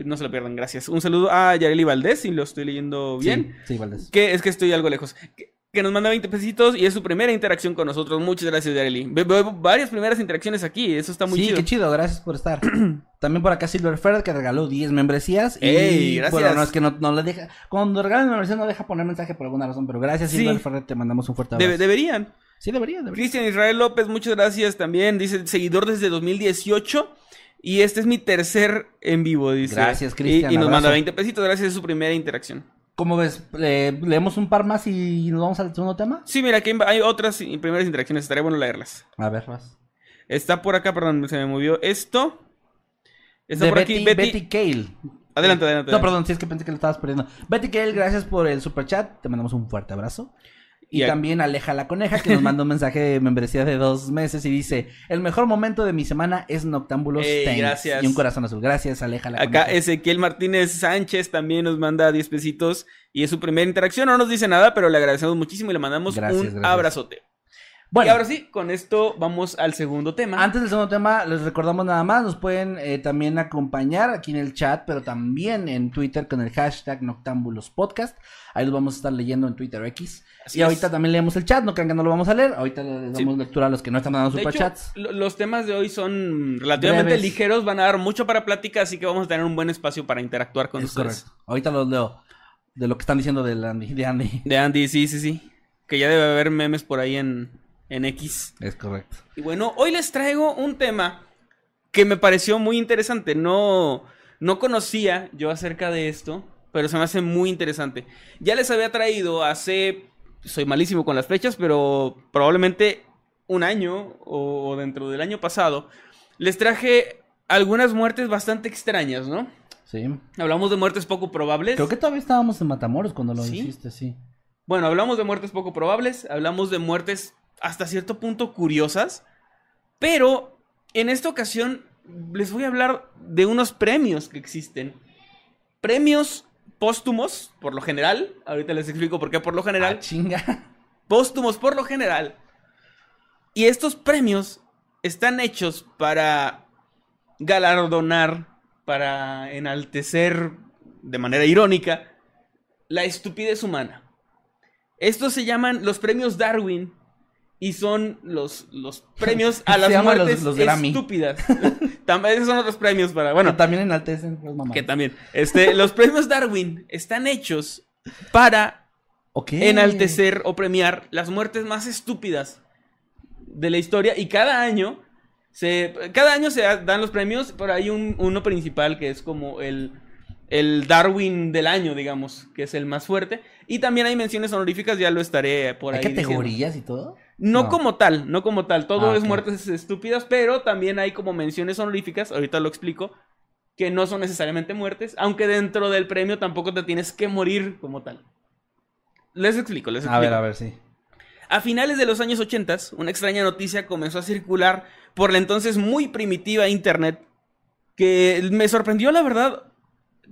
No se lo pierdan, gracias. Un saludo a Yareli Valdés, si lo estoy leyendo bien. Sí, sí, Valdés. Que es que estoy algo lejos. Que, que nos manda 20 pesitos y es su primera interacción con nosotros. Muchas gracias, Yareli. Ve- Veo varias primeras interacciones aquí. Eso está muy sí, chido. qué chido, gracias por estar. También por acá Silver Ferret que regaló 10 membresías. Y Ey, gracias. bueno, no es que no, no le deja. Cuando regalan membresías no deja poner mensaje por alguna razón, pero gracias Sí. Silver Ferret, te mandamos un fuerte abrazo. Debe- deberían. Sí, debería, debería. Cristian Israel López, muchas gracias también. Dice, seguidor desde 2018. Y este es mi tercer en vivo, dice. Gracias, Y- Cristian, Y, nos abrazo. manda 20 pesitos. Gracias, es su primera interacción. ¿Cómo ves? Eh, ¿Leemos un par más y nos vamos al segundo tema? Sí, mira, aquí hay otras primeras interacciones. Estaría bueno leerlas. A ver, vas. Está por acá, perdón, se me movió esto. Está de por Betty, aquí, Betty, Betty. Cale. Adelante, adelante. No, perdón, si es que pensé que lo estabas perdiendo. Betty Cale, gracias por el super chat. Te mandamos un fuerte abrazo. Y también Aleja la Coneja, que nos manda un mensaje de membresía de dos meses y dice: El mejor momento de mi semana es Noctámbulos Ey, Thanks". gracias. Y un corazón azul. Gracias, Aleja la Acá Coneja. Ezequiel Martínez Sánchez también nos manda 10 pesitos y es su primera interacción. No nos dice nada, pero le agradecemos muchísimo y le mandamos Gracias, un gracias. abrazote. Bueno, Y ahora sí, con esto vamos al segundo tema. Antes del segundo tema, les recordamos nada más, nos pueden eh, también acompañar aquí en el chat, pero también en Twitter con el hashtag Noctámbulos Podcast. Ahí los vamos a estar leyendo en Twitter X. Así y es. ahorita también leemos el chat, no crean que no lo vamos a leer. Ahorita le Sí. damos lectura a los que no están mandando hecho, superchats. lo- los temas de hoy son relativamente Breves. ligeros, van a dar mucho para plática, así que vamos a tener un buen espacio para interactuar con Es ustedes. correcto. Ahorita los leo de lo que están diciendo de Andy. De Andy. De Andy, sí, sí, sí. Que ya debe haber memes por ahí en, en X. Es correcto. Y bueno, hoy les traigo un tema que me pareció muy interesante. No, No conocía yo acerca de esto, pero se me hace muy interesante. Ya les había traído hace, soy malísimo con las fechas, pero probablemente un año o dentro del año pasado, les traje algunas muertes bastante extrañas, ¿no? Sí. Hablamos de muertes poco probables. Creo que todavía estábamos en Matamoros cuando lo ¿Sí? hiciste, sí. Bueno, hablamos de muertes poco probables, hablamos de muertes hasta cierto punto curiosas, pero en esta ocasión les voy a hablar de unos premios que existen. Premios póstumos, por lo general, ahorita les explico por qué por lo general, Ah, chinga. póstumos por lo general. Y estos premios están hechos para galardonar, para enaltecer de manera irónica la estupidez humana. Estos se llaman los premios Darwin y son los, los premios a las los- muertes los estúpidas. También esos son otros premios para, bueno, también enaltecen, pues, mamá. que también. Este, los premios Darwin están hechos para enaltecer o premiar las muertes más estúpidas de la historia y cada año se cada año se dan los premios pero hay un, uno principal que es como el el Darwin del año digamos que es el más fuerte y también hay menciones honoríficas ya lo estaré por ¿Hay ahí diciendo. categorías y todo? No, No. como tal no como tal todo Ah, es muertes estúpidas pero también hay como menciones honoríficas ahorita lo explico que no son necesariamente muertes aunque dentro del premio tampoco te tienes que morir como tal les explico les explico A ver, a ver, sí. a finales de los años 80, una extraña noticia comenzó a circular por la entonces muy primitiva Internet, que me sorprendió la verdad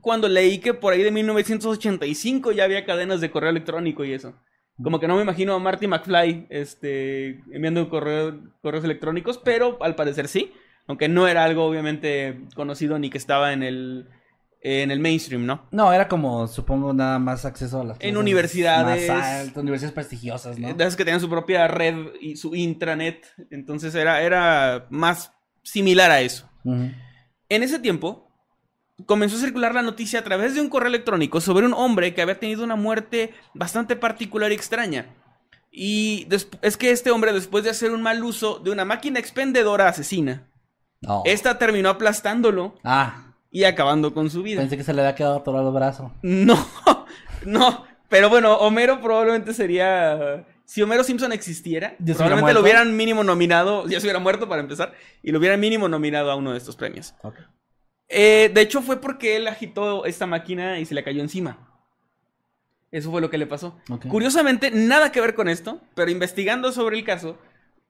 cuando leí que por ahí de 1985 ya había cadenas de correo electrónico y eso. Como que no me imagino a Marty McFly este, enviando correo- correos electrónicos, pero al parecer sí, aunque no era algo obviamente conocido ni que estaba en el, en el mainstream, ¿no? No, era como, supongo, nada más acceso a las En universidades. Más altas, universidades prestigiosas, ¿no? De esas que tenían su propia red y su intranet. Entonces era, era más similar a eso. En ese tiempo, comenzó a circular la noticia a través de un correo electrónico sobre un hombre que había tenido una muerte bastante particular y extraña. Y es que este hombre, después de hacer un mal uso de una máquina expendedora asesina, No. esta terminó aplastándolo Ah, y acabando con su vida. pensé que se le había quedado atorado el brazo. No, no. Pero bueno, Homero probablemente sería. Si Homero Simpson existiera, ¿Ya se hubiera probablemente lo hubieran mínimo nominado. Ya se hubiera muerto para empezar. Y lo hubieran mínimo nominado a uno de estos premios. Ok. Eh, de hecho, fue porque él agitó esta máquina y se le cayó encima. Eso fue lo que le pasó. Curiosamente, nada que ver con esto, pero investigando sobre el caso,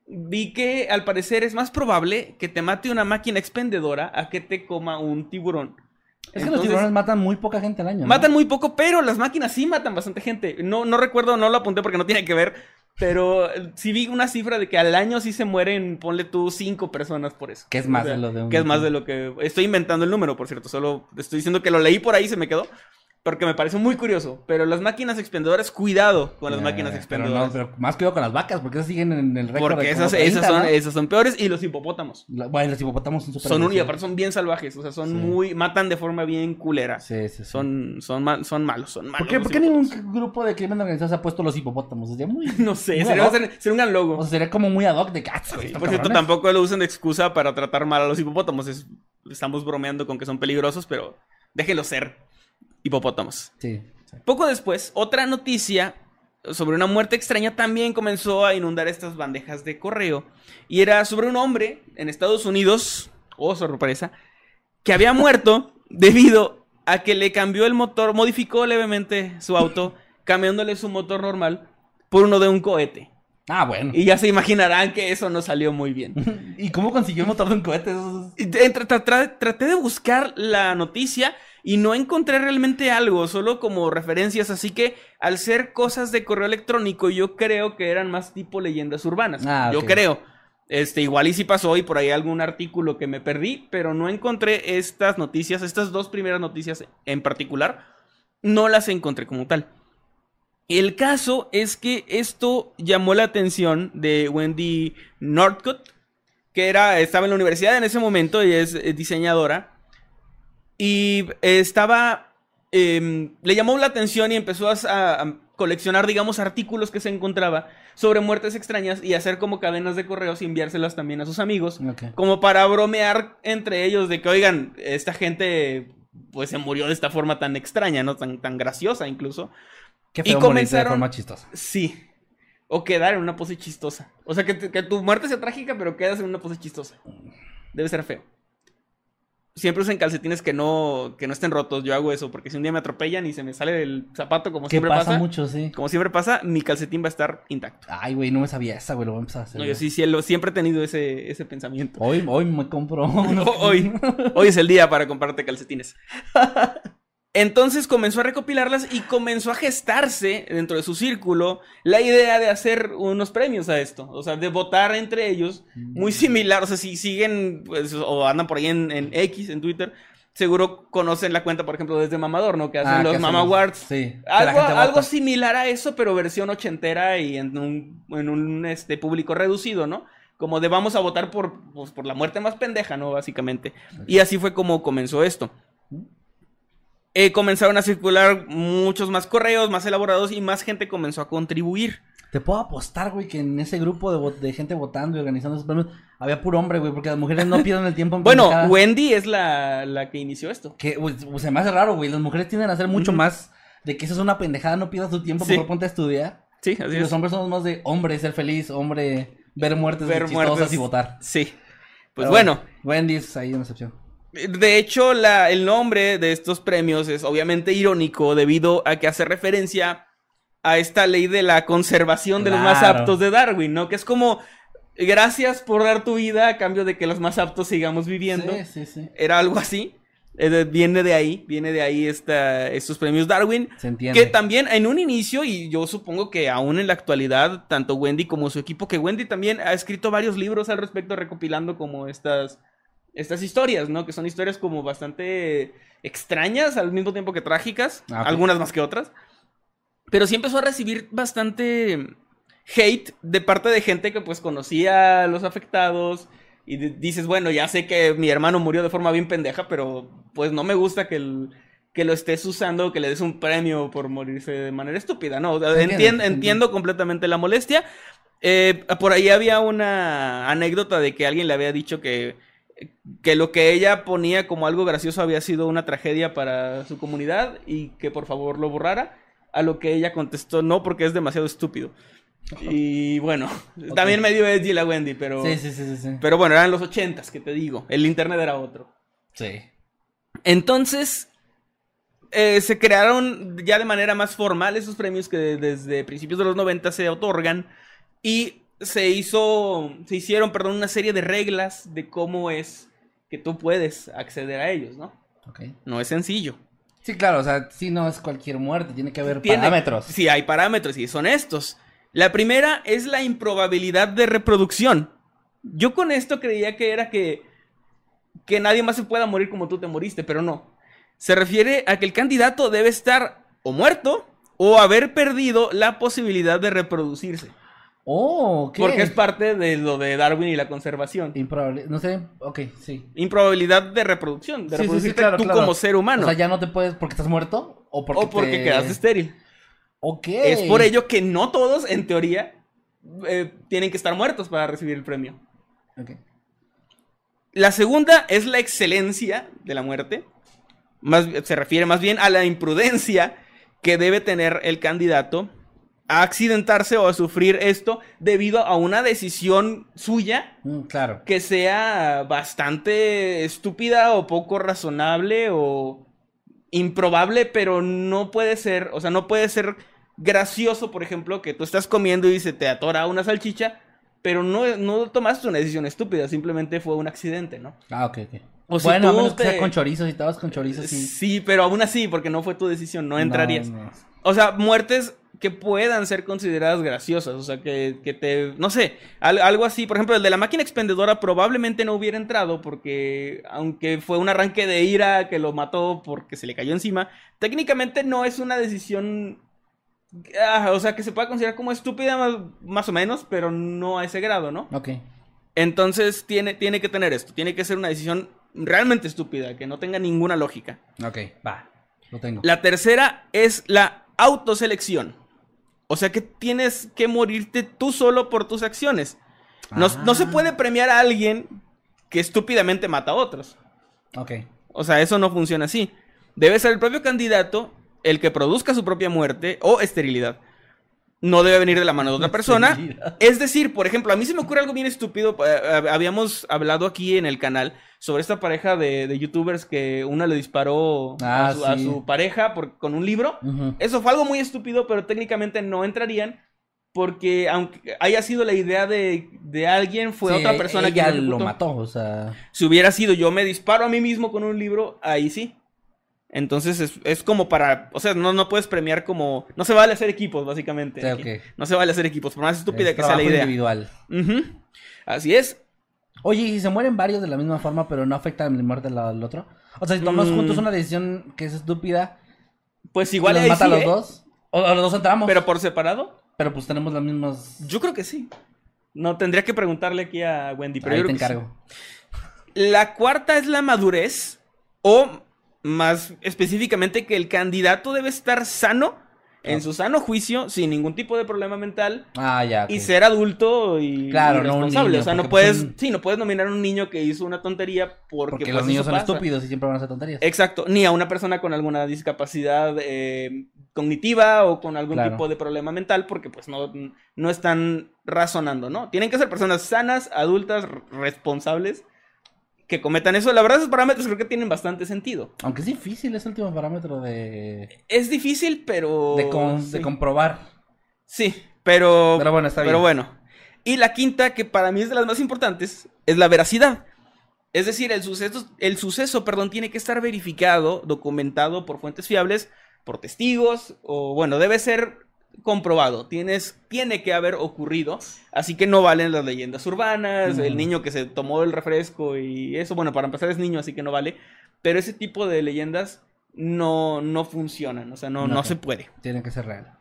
vi que al parecer es más probable que te mate una máquina expendedora a que te coma un tiburón. Es que los tiburones matan muy poca gente al año. ¿no? Matan muy poco, pero las máquinas sí matan bastante gente. No, no recuerdo, no lo apunté porque no tiene que ver. Pero eh, sí vi una cifra de que al año sí se mueren, ponle tú, cinco personas por eso. Que es más de lo de un- Que es más de lo que... Estoy inventando el número, por cierto. Solo estoy diciendo que lo leí por ahí y se me quedó. Porque me parece muy curioso. Pero las máquinas expendedoras, cuidado con las Eh, máquinas pero expendedoras. no, pero más cuidado con las vacas, porque esas siguen en el récord porque de esas, esas 30, son, ¿no? esas son peores. Y los hipopótamos. La- Bueno, los hipopótamos son súper Son un, y aparte son bien salvajes. O sea, son Sí. muy... Matan de forma bien culera. Sí, sí, sí. Son, son, ma- son malos, son malos. ¿Por qué, por ningún grupo de crimen organizado se ha puesto los hipopótamos? Sería muy... No sé, muy sería, sería- sería un gran logo. O sea, sería como muy ad hoc de cats, güey. Por cierto, tampoco lo usen de excusa para tratar mal a los hipopótamos. Es- estamos bromeando con que son peligrosos, pero déjenlos ser hipopótamos. Sí. Poco después, otra noticia sobre una muerte extraña también comenzó a inundar estas bandejas de correo. Y era sobre un hombre en Estados Unidos, oh sorpresa, que había muerto debido a que le cambió el motor, modificó levemente su auto, cambiándole su motor normal por uno de un cohete. Ah, bueno. Y ya se imaginarán que eso no salió muy bien. ¿Y cómo consiguió un motor de un cohete? Eso traté de buscar la noticia y no encontré realmente algo, solo como referencias, así que al ser cosas de correo electrónico yo creo que eran más tipo leyendas urbanas. Ah, Yo creo. Este, igual y si pasó y por ahí algún artículo que me perdí, pero no encontré estas noticias, estas dos primeras noticias en particular, no las encontré como tal. El caso es que esto llamó la atención de Wendy Northcott, que era, estaba en la universidad en ese momento, ella es eh, diseñadora, y estaba, em, le llamó la atención y empezó a, a coleccionar, digamos, artículos que se encontraba sobre muertes extrañas y hacer como cadenas de correos y enviárselas también a sus amigos, como para bromear entre ellos de que, oigan, esta gente pues se murió de esta forma tan extraña, ¿no? Tan, tan graciosa incluso. Qué Y feo comenzaron- de forma chistosa. Sí. O quedar en una pose chistosa. O sea, que, que tu muerte sea trágica, pero quedas en una pose chistosa. Debe ser feo. Siempre usen calcetines que no, que no estén rotos. Yo hago eso, porque si un día me atropellan y se me sale el zapato, como siempre pasa, pasa, mucho, sí. como siempre pasa, mi calcetín va a estar intacto. Ay, güey, no me sabía esa, güey, lo voy a empezar a hacer. No, yo sí, sí, lo- siempre he tenido ese, ese pensamiento. Hoy, hoy me compro unos- Hoy, hoy es el día para comprarte calcetines. Entonces comenzó a recopilarlas y comenzó a gestarse dentro de su círculo la idea de hacer unos premios a esto. O sea, de votar entre ellos. Muy similar. O sea, si siguen pues, o andan por ahí en, en X, en Twitter, seguro conocen la cuenta, por ejemplo, desde Mamador, ¿no? Que hacen Ah, los que Mama hacen- Awards. Sí. Algo, similar a eso, pero versión ochentera y en un, en un este, público reducido, ¿no? Como de vamos a votar por, pues, por la muerte más pendeja, ¿no? Básicamente. Y así fue como comenzó esto. Eh, comenzaron a circular muchos más correos, más elaborados y más gente comenzó a contribuir. Te puedo apostar, güey, que en ese grupo de, gente votando y organizando esos premios había puro hombre, güey, porque las mujeres no pierden el tiempo en Bueno. Wendy es la, la que inició esto. Que güey, se me hace raro, güey. Las mujeres tienden a hacer mucho más de que eso es una pendejada, no pierdas tu tiempo, Sí. mejor ponte a estudiar. Sí, Y así los es. hombres somos más de hombre, ser feliz, hombre, ver muertes Ver muertes. y votar. Sí. Pues Pero bueno. Wendy es ahí una excepción. De hecho, la- el nombre de estos premios es obviamente irónico debido a que hace referencia a esta ley de la conservación de los más aptos de Darwin, ¿no? Que es como, gracias por dar tu vida a cambio de que los más aptos sigamos viviendo. Sí, sí, sí. Era algo así. Eh, viene de ahí, viene de ahí esta, estos premios Darwin. Se entiende. Que también en un inicio, y yo supongo que aún en la actualidad, tanto Wendy como su equipo, que Wendy también ha escrito varios libros al respecto, recopilando como estas, estas historias, ¿no? Que son historias como bastante extrañas, al mismo tiempo que trágicas, Ah, algunas más que otras. Pero sí empezó a recibir bastante hate de parte de gente que pues conocía a los afectados. Y di- dices, bueno, ya sé que mi hermano murió de forma bien pendeja, pero pues no me gusta que, el- que lo estés usando, que le des un premio por morirse de manera estúpida, ¿no? Entiendo completamente la molestia. Eh, por ahí había una anécdota de que alguien le había dicho que, que lo que ella ponía como algo gracioso había sido una tragedia para su comunidad y que por favor lo borrara. A lo que ella contestó, no, porque es demasiado estúpido. Y bueno, también medio edgy la Wendy, pero... Sí, sí, sí, sí, sí. Pero bueno, eran los ochentas, que te digo. El internet era otro. Sí. Entonces, eh, se crearon ya de manera más formal esos premios que desde principios de los 90 se otorgan. Y se hizo, se hicieron, perdón, una serie de reglas de cómo es que tú puedes acceder a ellos, ¿no? No es sencillo. Sí, claro, o sea, sí no es cualquier muerte, tiene que haber Tiene- parámetros. Sí, hay parámetros y son estos. La primera es la improbabilidad de reproducción. Yo con esto creía que era que, que nadie más se pueda morir como tú te moriste, pero no. Se refiere a que el candidato debe estar o muerto o haber perdido la posibilidad de reproducirse. Oh, ¿qué? Porque es parte de lo de Darwin y la conservación. Improbable, no sé, ok, sí. Improbabilidad de reproducción, de Sí, sí, sí, reproducirte claro, tú claro. como ser humano. O sea, ya no te puedes porque estás muerto o porque, o porque te- quedaste estéril. Ok. Es por ello que no todos, en teoría, eh, tienen que estar muertos para recibir el premio. Ok. La segunda es la excelencia de la muerte. Más, se refiere más bien a la imprudencia que debe tener el candidato a accidentarse o a sufrir esto debido a una decisión suya Mm, claro. que sea bastante estúpida o poco razonable o improbable, pero no puede ser, o sea, no puede ser gracioso, por ejemplo, que tú estás comiendo y se te atora una salchicha, pero no, no tomaste una decisión estúpida, simplemente fue un accidente, ¿no? Ah, ok, ok. O si bueno, a que sea con chorizo, si estabas con chorizo, sí. Sí, pero aún así, porque no fue tu decisión, no entrarías. No, no. O sea, muertes que puedan ser consideradas graciosas, o sea, que, que te, no sé, al- algo así, por ejemplo, el de la máquina expendedora probablemente no hubiera entrado porque, aunque fue un arranque de ira que lo mató porque se le cayó encima, técnicamente no es una decisión, ah, o sea, que se pueda considerar como estúpida más, más o menos, pero no a ese grado, ¿no? Ok. Entonces tiene, tiene que tener esto, tiene que ser una decisión realmente estúpida, que no tenga ninguna lógica. Ok, va. Lo tengo. La tercera es la autoselección. O sea que tienes que morirte tú solo por tus acciones. No, no se Ah. puede premiar a alguien que estúpidamente mata a otros. Ok. O sea, eso no funciona así. Debe ser el propio candidato el que produzca su propia muerte o esterilidad. No debe venir de la mano de otra persona. Es decir, por ejemplo, a mí se me ocurre algo bien estúpido. eh, eh, Habíamos hablado aquí en el canal sobre esta pareja de, de youtubers que una le disparó Ah, a, su, a sí. su pareja por- con un libro. Eso fue algo muy estúpido, pero técnicamente no entrarían. Porque aunque haya sido la idea de, de alguien, fue Sí, otra persona ella quien lo mató, o sea. Si hubiera sido yo me disparo a mí mismo con un libro, ahí sí. Entonces es, es como para, o sea, no, no puedes premiar como, no se vale hacer equipos, básicamente. Sí, aquí. ok. No se vale hacer equipos, por más estúpida es que sea la idea. individual. Ujú. Así es. Oye, ¿y si se mueren varios de la misma forma, pero no afecta la muerte del al otro? O sea, si tomamos Mm. juntos una decisión que es estúpida, Pues igual ¿nos ahí mata sí, a los ¿eh? dos? O, o los dos entramos, pero... Pero por separado, pues tenemos las mismas... yo creo que sí. No, tendría que preguntarle aquí a Wendy, pero Ahí yo te creo que sí. encargo. La cuarta es la madurez, o más específicamente que el candidato debe estar sano, en Ah. su sano juicio, sin ningún tipo de problema mental, Ah, ya. y ser adulto y, Claro, y no responsable. niño, o sea, no pues, puedes, sí, no puedes nominar a un niño que hizo una tontería porque, Porque pues, los niños son pasa. estúpidos y siempre van a hacer tonterías. Exacto, ni a una persona con alguna discapacidad eh, cognitiva o con algún Claro. tipo de problema mental porque pues no, no están razonando, ¿no? Tienen que ser personas sanas, adultas, responsables que cometan eso. La verdad esos parámetros creo que tienen bastante sentido. Aunque es difícil, es el último parámetro de... Es difícil, pero... De, sí. de comprobar. Sí, pero... Pero bueno, está bien. Pero bueno. Y la quinta, que para mí es de las más importantes, es la veracidad. Es decir, el suceso, el suceso, perdón, tiene que estar verificado, documentado por fuentes fiables, por testigos, o bueno, debe ser comprobado. Tienes, tiene que haber ocurrido. Así que no valen las leyendas urbanas, Mm. el niño que se tomó el refresco y eso, bueno, para empezar es niño, así que no vale. Pero ese tipo de leyendas no, no funcionan, o sea, no, no Ok. se puede. Tiene que ser real.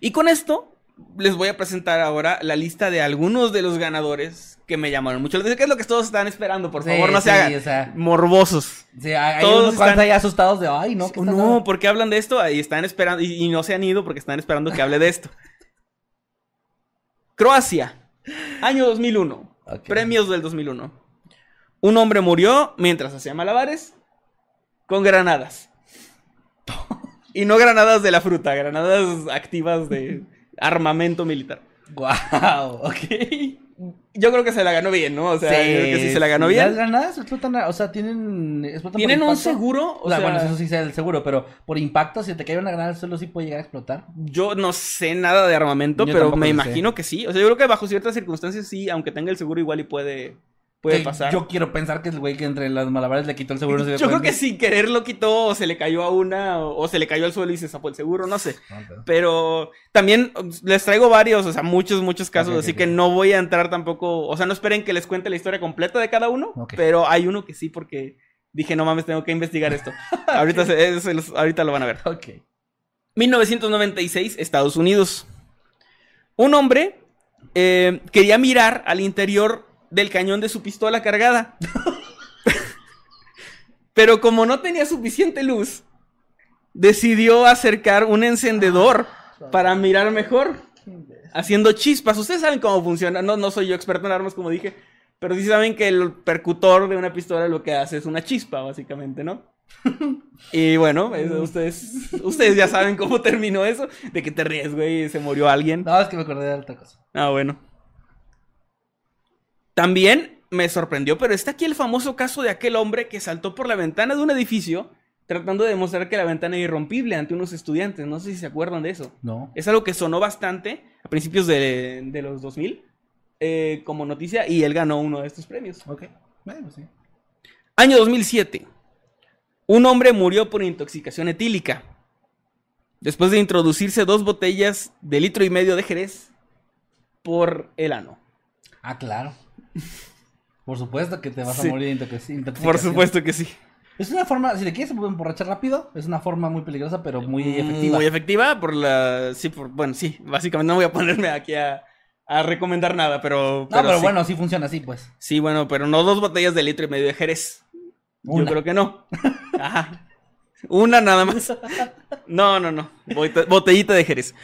Y con esto les voy a presentar ahora la lista de algunos de los ganadores que me llamaron mucho. ¿Qué es lo que todos están esperando? Por Sí, favor, no se sí, hagan o sea- morbosos. Sí, hay, hay Todos unos están- ahí asustados de, ay, no, ¿qué No, dando?" porque hablan de esto y están esperando y, y no se han ido porque están esperando que hable de esto. Croacia, año 2001. Ok. Premios del 2001. Un hombre murió mientras hacía malabares con granadas. Y no granadas de la fruta, granadas activas de armamento militar. Guau, ok. Yo creo que se la ganó bien, ¿no? O sea, yo creo que sí se la ganó sí. Las bien. granadas explotan, o sea, tienen... explotan por ¿Tienen un seguro? O sea, bueno, eso sí sea el seguro, pero por impacto, si te cae una granada suelo, sí puede llegar a explotar. Yo no sé nada de armamento, Yo pero me imagino que sí. O sea, yo creo que bajo ciertas circunstancias sí, aunque tenga el seguro igual y puede, puede Que pasar. Yo quiero pensar que el güey que entre las malabares le quitó el seguro. no se Yo creo que sin querer lo quitó, o se le cayó a una, o, o se le cayó al suelo y se zafó el seguro, no sé. Pero también um, les traigo varios, o sea, muchos, muchos casos, así que no voy a entrar tampoco, o sea, no esperen que les cuente la historia completa de cada uno, pero hay uno que sí porque dije, no mames, tengo que investigar esto. ahorita, se- se los- ahorita lo van a ver. Ok. 1996, Estados Unidos. Un hombre eh, quería mirar al interior del cañón de su pistola cargada. Pero como no tenía suficiente luz, decidió acercar un encendedor para mirar mejor, haciendo chispas. Ustedes saben cómo funciona. No, no soy yo experto en armas, como dije. Pero sí saben que el percutor de una pistola lo que hace es una chispa, básicamente, ¿no? Y bueno, eso, ustedes, ustedes ya saben cómo terminó eso. De que te ríes, güey, se murió alguien. No, es que me acordé de otra cosa. Ah, bueno. También me sorprendió, pero está aquí el famoso caso de aquel hombre que saltó por la ventana de un edificio tratando de demostrar que la ventana era irrompible ante unos estudiantes. No sé si se acuerdan de eso. No. Es algo que sonó bastante a principios de, de los 2000 eh, como noticia y él ganó uno de estos premios. Ok. Bueno, sí. Año 2007. Un hombre murió por intoxicación etílica. Después de introducirse dos botellas de litro y medio de Jerez por el ano. Ah, claro. Por supuesto que te vas Sí. a morir de intoxicación. Por supuesto que sí. Es una forma, si le quieres emborrachar rápido, es una forma muy peligrosa, pero muy efectiva. Muy efectiva por la... Sí, por... bueno, sí. Básicamente no voy a ponerme aquí a, a recomendar nada, pero... no, pero sí. bueno, sí funciona así, pues. Sí, bueno, pero no dos botellas de litro y medio de Jerez. Una. Yo creo que no. Ajá. Una nada más. No, no, no. Bote- Botellita de Jerez.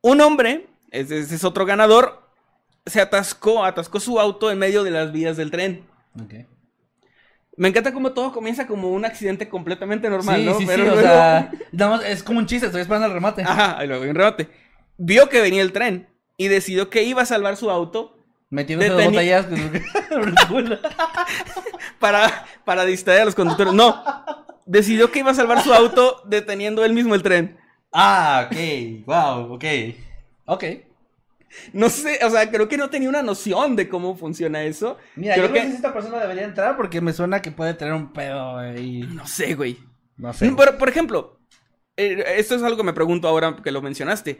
Un hombre, ese es otro ganador, se atascó, atascó su auto en medio de las vías del tren. Me encanta cómo todo comienza como un accidente completamente normal, sí, ¿no? sí, Pero sí, o luego- sea, nada más es como un chiste, estoy esperando el remate. Ajá, y luego un remate. Vio que venía el tren y decidió que iba a salvar su auto Metiéndose dos botellas para, para distraer a los conductores. No, decidió que iba a salvar su auto deteniendo él mismo el tren. Ah, ok, wow, ok. Ok. No sé, o sea, creo que no tenía una noción de cómo funciona eso. Mira, creo yo que... no sé si esta persona debería entrar porque me suena que puede tener un pedo ahí. No sé, güey. No sé. Por, por ejemplo, eh, esto es algo que me pregunto ahora que lo mencionaste.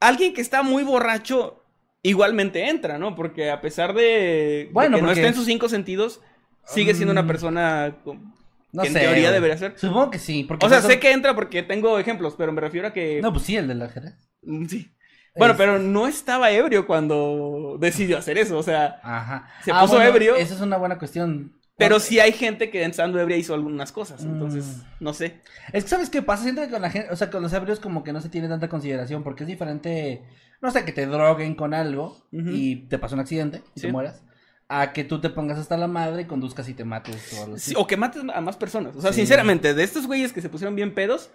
Alguien que está muy borracho igualmente entra, ¿no? Porque a pesar de, de Bueno, que no está en sus cinco sentidos, sigue siendo una Mm, persona con- No que en sé, teoría güey. debería ser. Supongo que sí. Porque O sea, por sé que entra porque tengo ejemplos, pero me refiero a que... No, pues sí, el del ajedrez. Mm, Sí. Bueno, Es- pero no estaba ebrio cuando decidió hacer eso, o sea... Ajá. Se puso ebrio. Esa es una buena cuestión. Pero sí hay gente que estando ebria hizo algunas cosas, entonces, Mm. no sé. Es que, ¿sabes qué pasa? Siento que con la gente, o sea, con los ebrios como que no se tiene tanta consideración porque es diferente, no sé, que te droguen con algo y te pasa un accidente y Sí. te mueras, a que tú te pongas hasta la madre y conduzcas y te mates o algo así. Sí, o que mates a más personas. O sea, Sí. sinceramente, de estos güeyes que se pusieron bien pedos,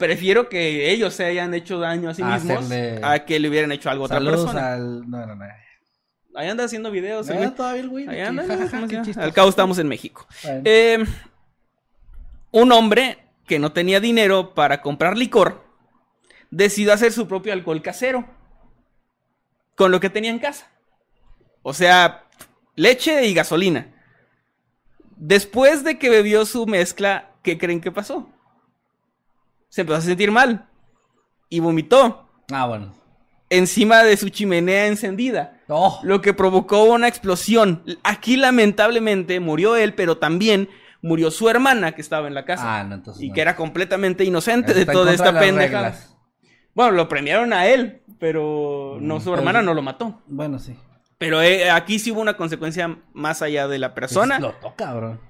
prefiero que ellos se hayan hecho daño a sí mismos hacerle- a que le hubieran hecho algo a otra persona. al... No, no, no. Ahí anda haciendo videos. el Ah, güey. todavía el güey. Ahí anda. Al cabo estamos en México. Bueno. Eh, un hombre que no tenía dinero para comprar licor decidió hacer su propio alcohol casero con lo que tenía en casa. O sea, leche y gasolina. Después de que bebió su mezcla, ¿qué creen que pasó? Se empezó a sentir mal y vomitó Ah, bueno. encima de su chimenea encendida Oh, lo que provocó una explosión. Aquí lamentablemente murió él, pero también murió su hermana que estaba en la casa ah, no, entonces y no. que era completamente inocente de Está toda esta pendejada. Bueno, lo premiaron a él, pero no Mm, su pero- hermana no lo mató. Bueno, sí. Pero eh, aquí sí hubo una consecuencia más allá de la persona. Lo toca, bro.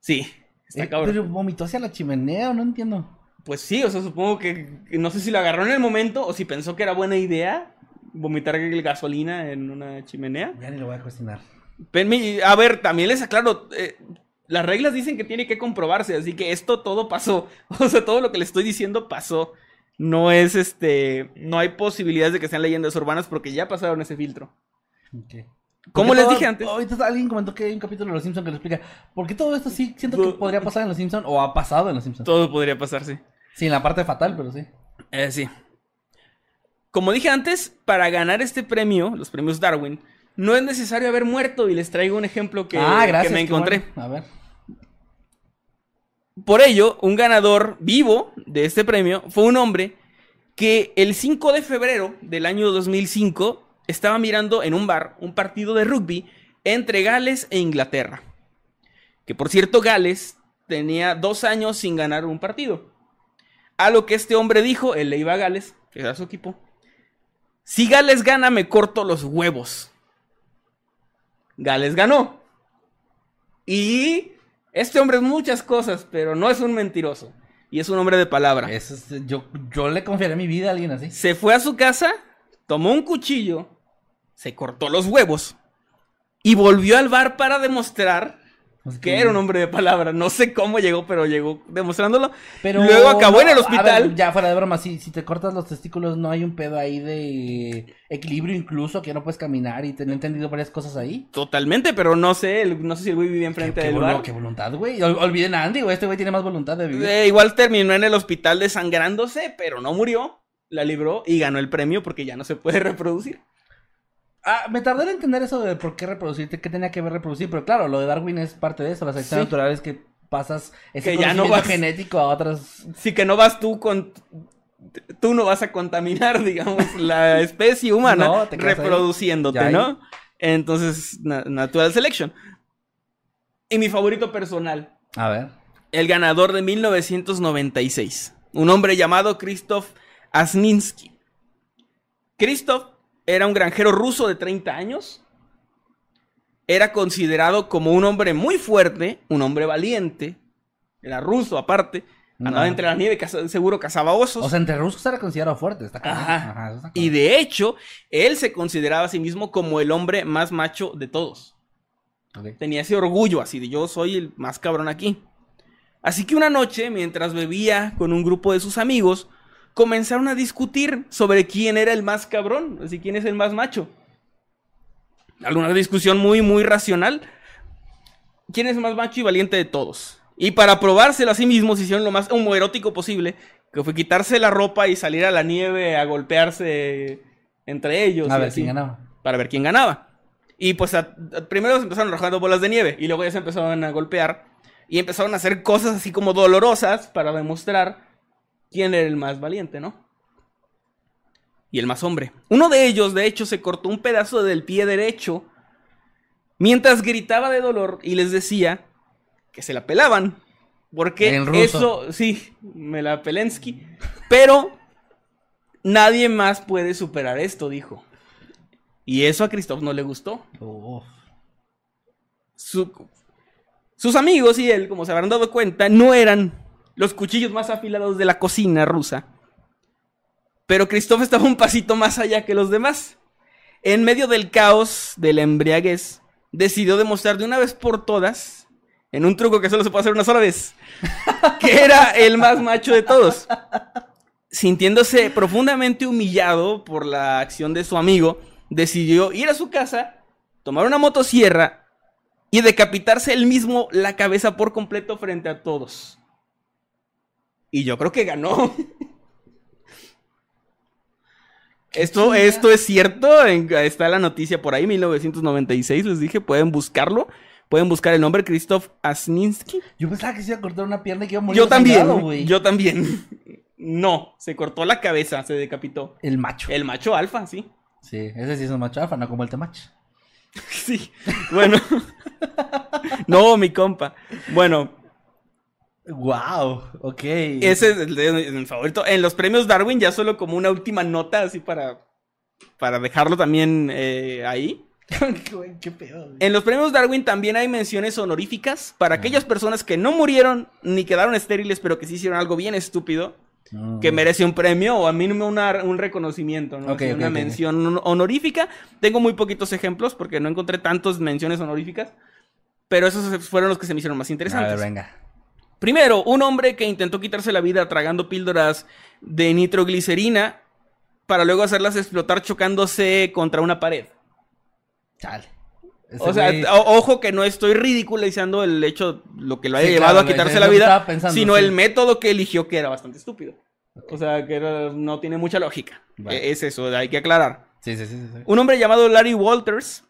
Sí, está Eh, cabrón. pero vomitó hacia la chimenea, no entiendo. Pues sí, o sea, supongo que, no sé si lo agarró en el momento o si pensó que era buena idea vomitar gasolina en una chimenea. Ya ni lo voy a cuestionar. A ver, también les aclaro, eh, las reglas dicen que tiene que comprobarse, así que esto todo pasó. O sea, todo lo que le estoy diciendo pasó. No es este, no hay posibilidades de que sean leyendas urbanas porque ya pasaron ese filtro. Ok. Como les todo- dije antes. Ahorita alguien comentó que hay un capítulo de Los Simpsons que lo explica. ¿Por qué todo esto sí siento que podría pasar en Los Simpsons o ha pasado en Los Simpsons? Todo podría pasar, sí. Sí, en la parte fatal, pero sí. Eh, sí. Como dije antes, para ganar este premio, los premios Darwin, no es necesario haber muerto y les traigo un ejemplo que, ah, gracias. que me encontré. bueno. A ver. Por ello, un ganador vivo de este premio fue un hombre que el 5 de febrero del año 2005 estaba mirando en un bar un partido de rugby entre Gales e Inglaterra. Que por cierto, Gales tenía dos años sin ganar un partido. A lo que este hombre dijo, él le iba a Gales, que era su equipo. Si Gales gana, me corto los huevos. Gales ganó. Y este hombre es muchas cosas, pero no es un mentiroso. Y es un hombre de palabra. Eso es- yo, yo le confiaré mi vida a alguien así. Se fue a su casa, tomó un cuchillo, se cortó los huevos y volvió al bar para demostrar Pues que era un hombre de palabra. No sé cómo llegó, pero llegó demostrándolo. Pero Luego acabó en el hospital. ver, ya fuera de broma, si, si te cortas los testículos, no hay un pedo ahí de equilibrio incluso, que no puedes caminar y te he entendido varias cosas ahí. Totalmente, pero no sé, el- no sé si el güey vivía enfrente del bar. qué voluntad, güey. Ol- olviden a Andy, güey. Este güey tiene más voluntad de vivir. Eh, igual terminó en el hospital desangrándose, pero no murió. La libró y ganó el premio porque ya no se puede reproducir. Ah, me tardé en entender eso de por qué reproducirte, qué tenía que ver reproducir, pero claro, lo de Darwin es parte de eso, la selección Sí. natural es que pasas ese Que ya no vas- genético a otras... Sí que no vas tú con... Tú no vas a contaminar, digamos, la especie humana No, reproduciéndote. ¿no? Entonces, na- natural selection. Y mi favorito personal, A ver. el ganador de 1996, un hombre llamado Krzysztof Asninsky. Krzysztof era un granjero ruso de 30 años. Era considerado como un hombre muy fuerte, un hombre valiente. Era ruso aparte. Andaba No. entre la nieve, caza- seguro cazaba osos. O sea, entre rusos era considerado fuerte, está. Ajá. Y de hecho, él se consideraba a sí mismo como el hombre más macho de todos. Tenía ese orgullo así de yo soy el más cabrón aquí. Así que una noche, mientras bebía con un grupo de sus amigos, comenzaron a discutir sobre quién era el más cabrón, así quién es el más macho. Alguna discusión muy, muy racional. ¿Quién es el más macho y valiente de todos? Y para probárselo a sí mismos hicieron lo más homoerótico posible, que fue quitarse la ropa y salir a la nieve a golpearse entre ellos. A ver así quién ganaba. para ver quién ganaba. Y pues a- a- primero se empezaron arrojando bolas de nieve y luego ya se empezaron a golpear y empezaron a hacer cosas así como dolorosas para demostrar quién era el más valiente, ¿no? Y el más hombre. Uno de ellos, de hecho, se cortó un pedazo del pie derecho mientras gritaba de dolor y les decía que se la pelaban. Porque eso, sí, me la pelensky. Pero nadie más puede superar esto, dijo. Y eso a Christoph no le gustó. Su- sus amigos y él, como se habrán dado cuenta, no eran los cuchillos más afilados de la cocina rusa. Pero Christoph estaba un pasito más allá que los demás. En medio del caos de la embriaguez, decidió demostrar de una vez por todas, en un truco que solo se puede hacer una sola vez, que era el más macho de todos. Sintiéndose profundamente humillado por la acción de su amigo, decidió ir a su casa, tomar una motosierra y decapitarse él mismo la cabeza por completo frente a todos. Y yo creo que ganó. Esto, esto es cierto, en- está la noticia por ahí, 1996, les dije, pueden buscarlo, pueden buscar el nombre Christoph Asninsky. Yo pensaba que se iba a cortar una pierna y que iba a morir Yo también, yo también. No, se cortó la cabeza, se decapitó. El macho. El macho alfa, sí. Sí, ese sí es un macho alfa, no como el temach. Sí, bueno. no, mi compa. Bueno, Wow, ok. ese es el, de- el favorito. En los premios Darwin, ya solo como una última nota, así para, para dejarlo también eh, ahí. Qué pedo. güey. En los premios Darwin también hay menciones honoríficas para aquellas personas que no murieron ni quedaron estériles, pero que sí hicieron algo bien estúpido, que merece un premio o a mínimo una- un reconocimiento, ¿no? Ok, Así, ok, una mención hon- honorífica. Tengo muy poquitos ejemplos porque no encontré tantas menciones honoríficas, pero esos fueron los que se me hicieron más A interesantes. ver, venga. Primero, un hombre que intentó quitarse la vida tragando píldoras de nitroglicerina para luego hacerlas explotar chocándose contra una pared. Chale. O sea, güey- ojo que no estoy ridiculizando el hecho, lo que lo haya Sí, llevado claro, a quitarse la vida, pensando, sino sí. el método que eligió que era bastante estúpido. O sea, que era- no tiene mucha lógica. Vale. E- Es eso, hay que aclarar. Sí, sí, sí, sí, sí. Un hombre llamado Larry Walters,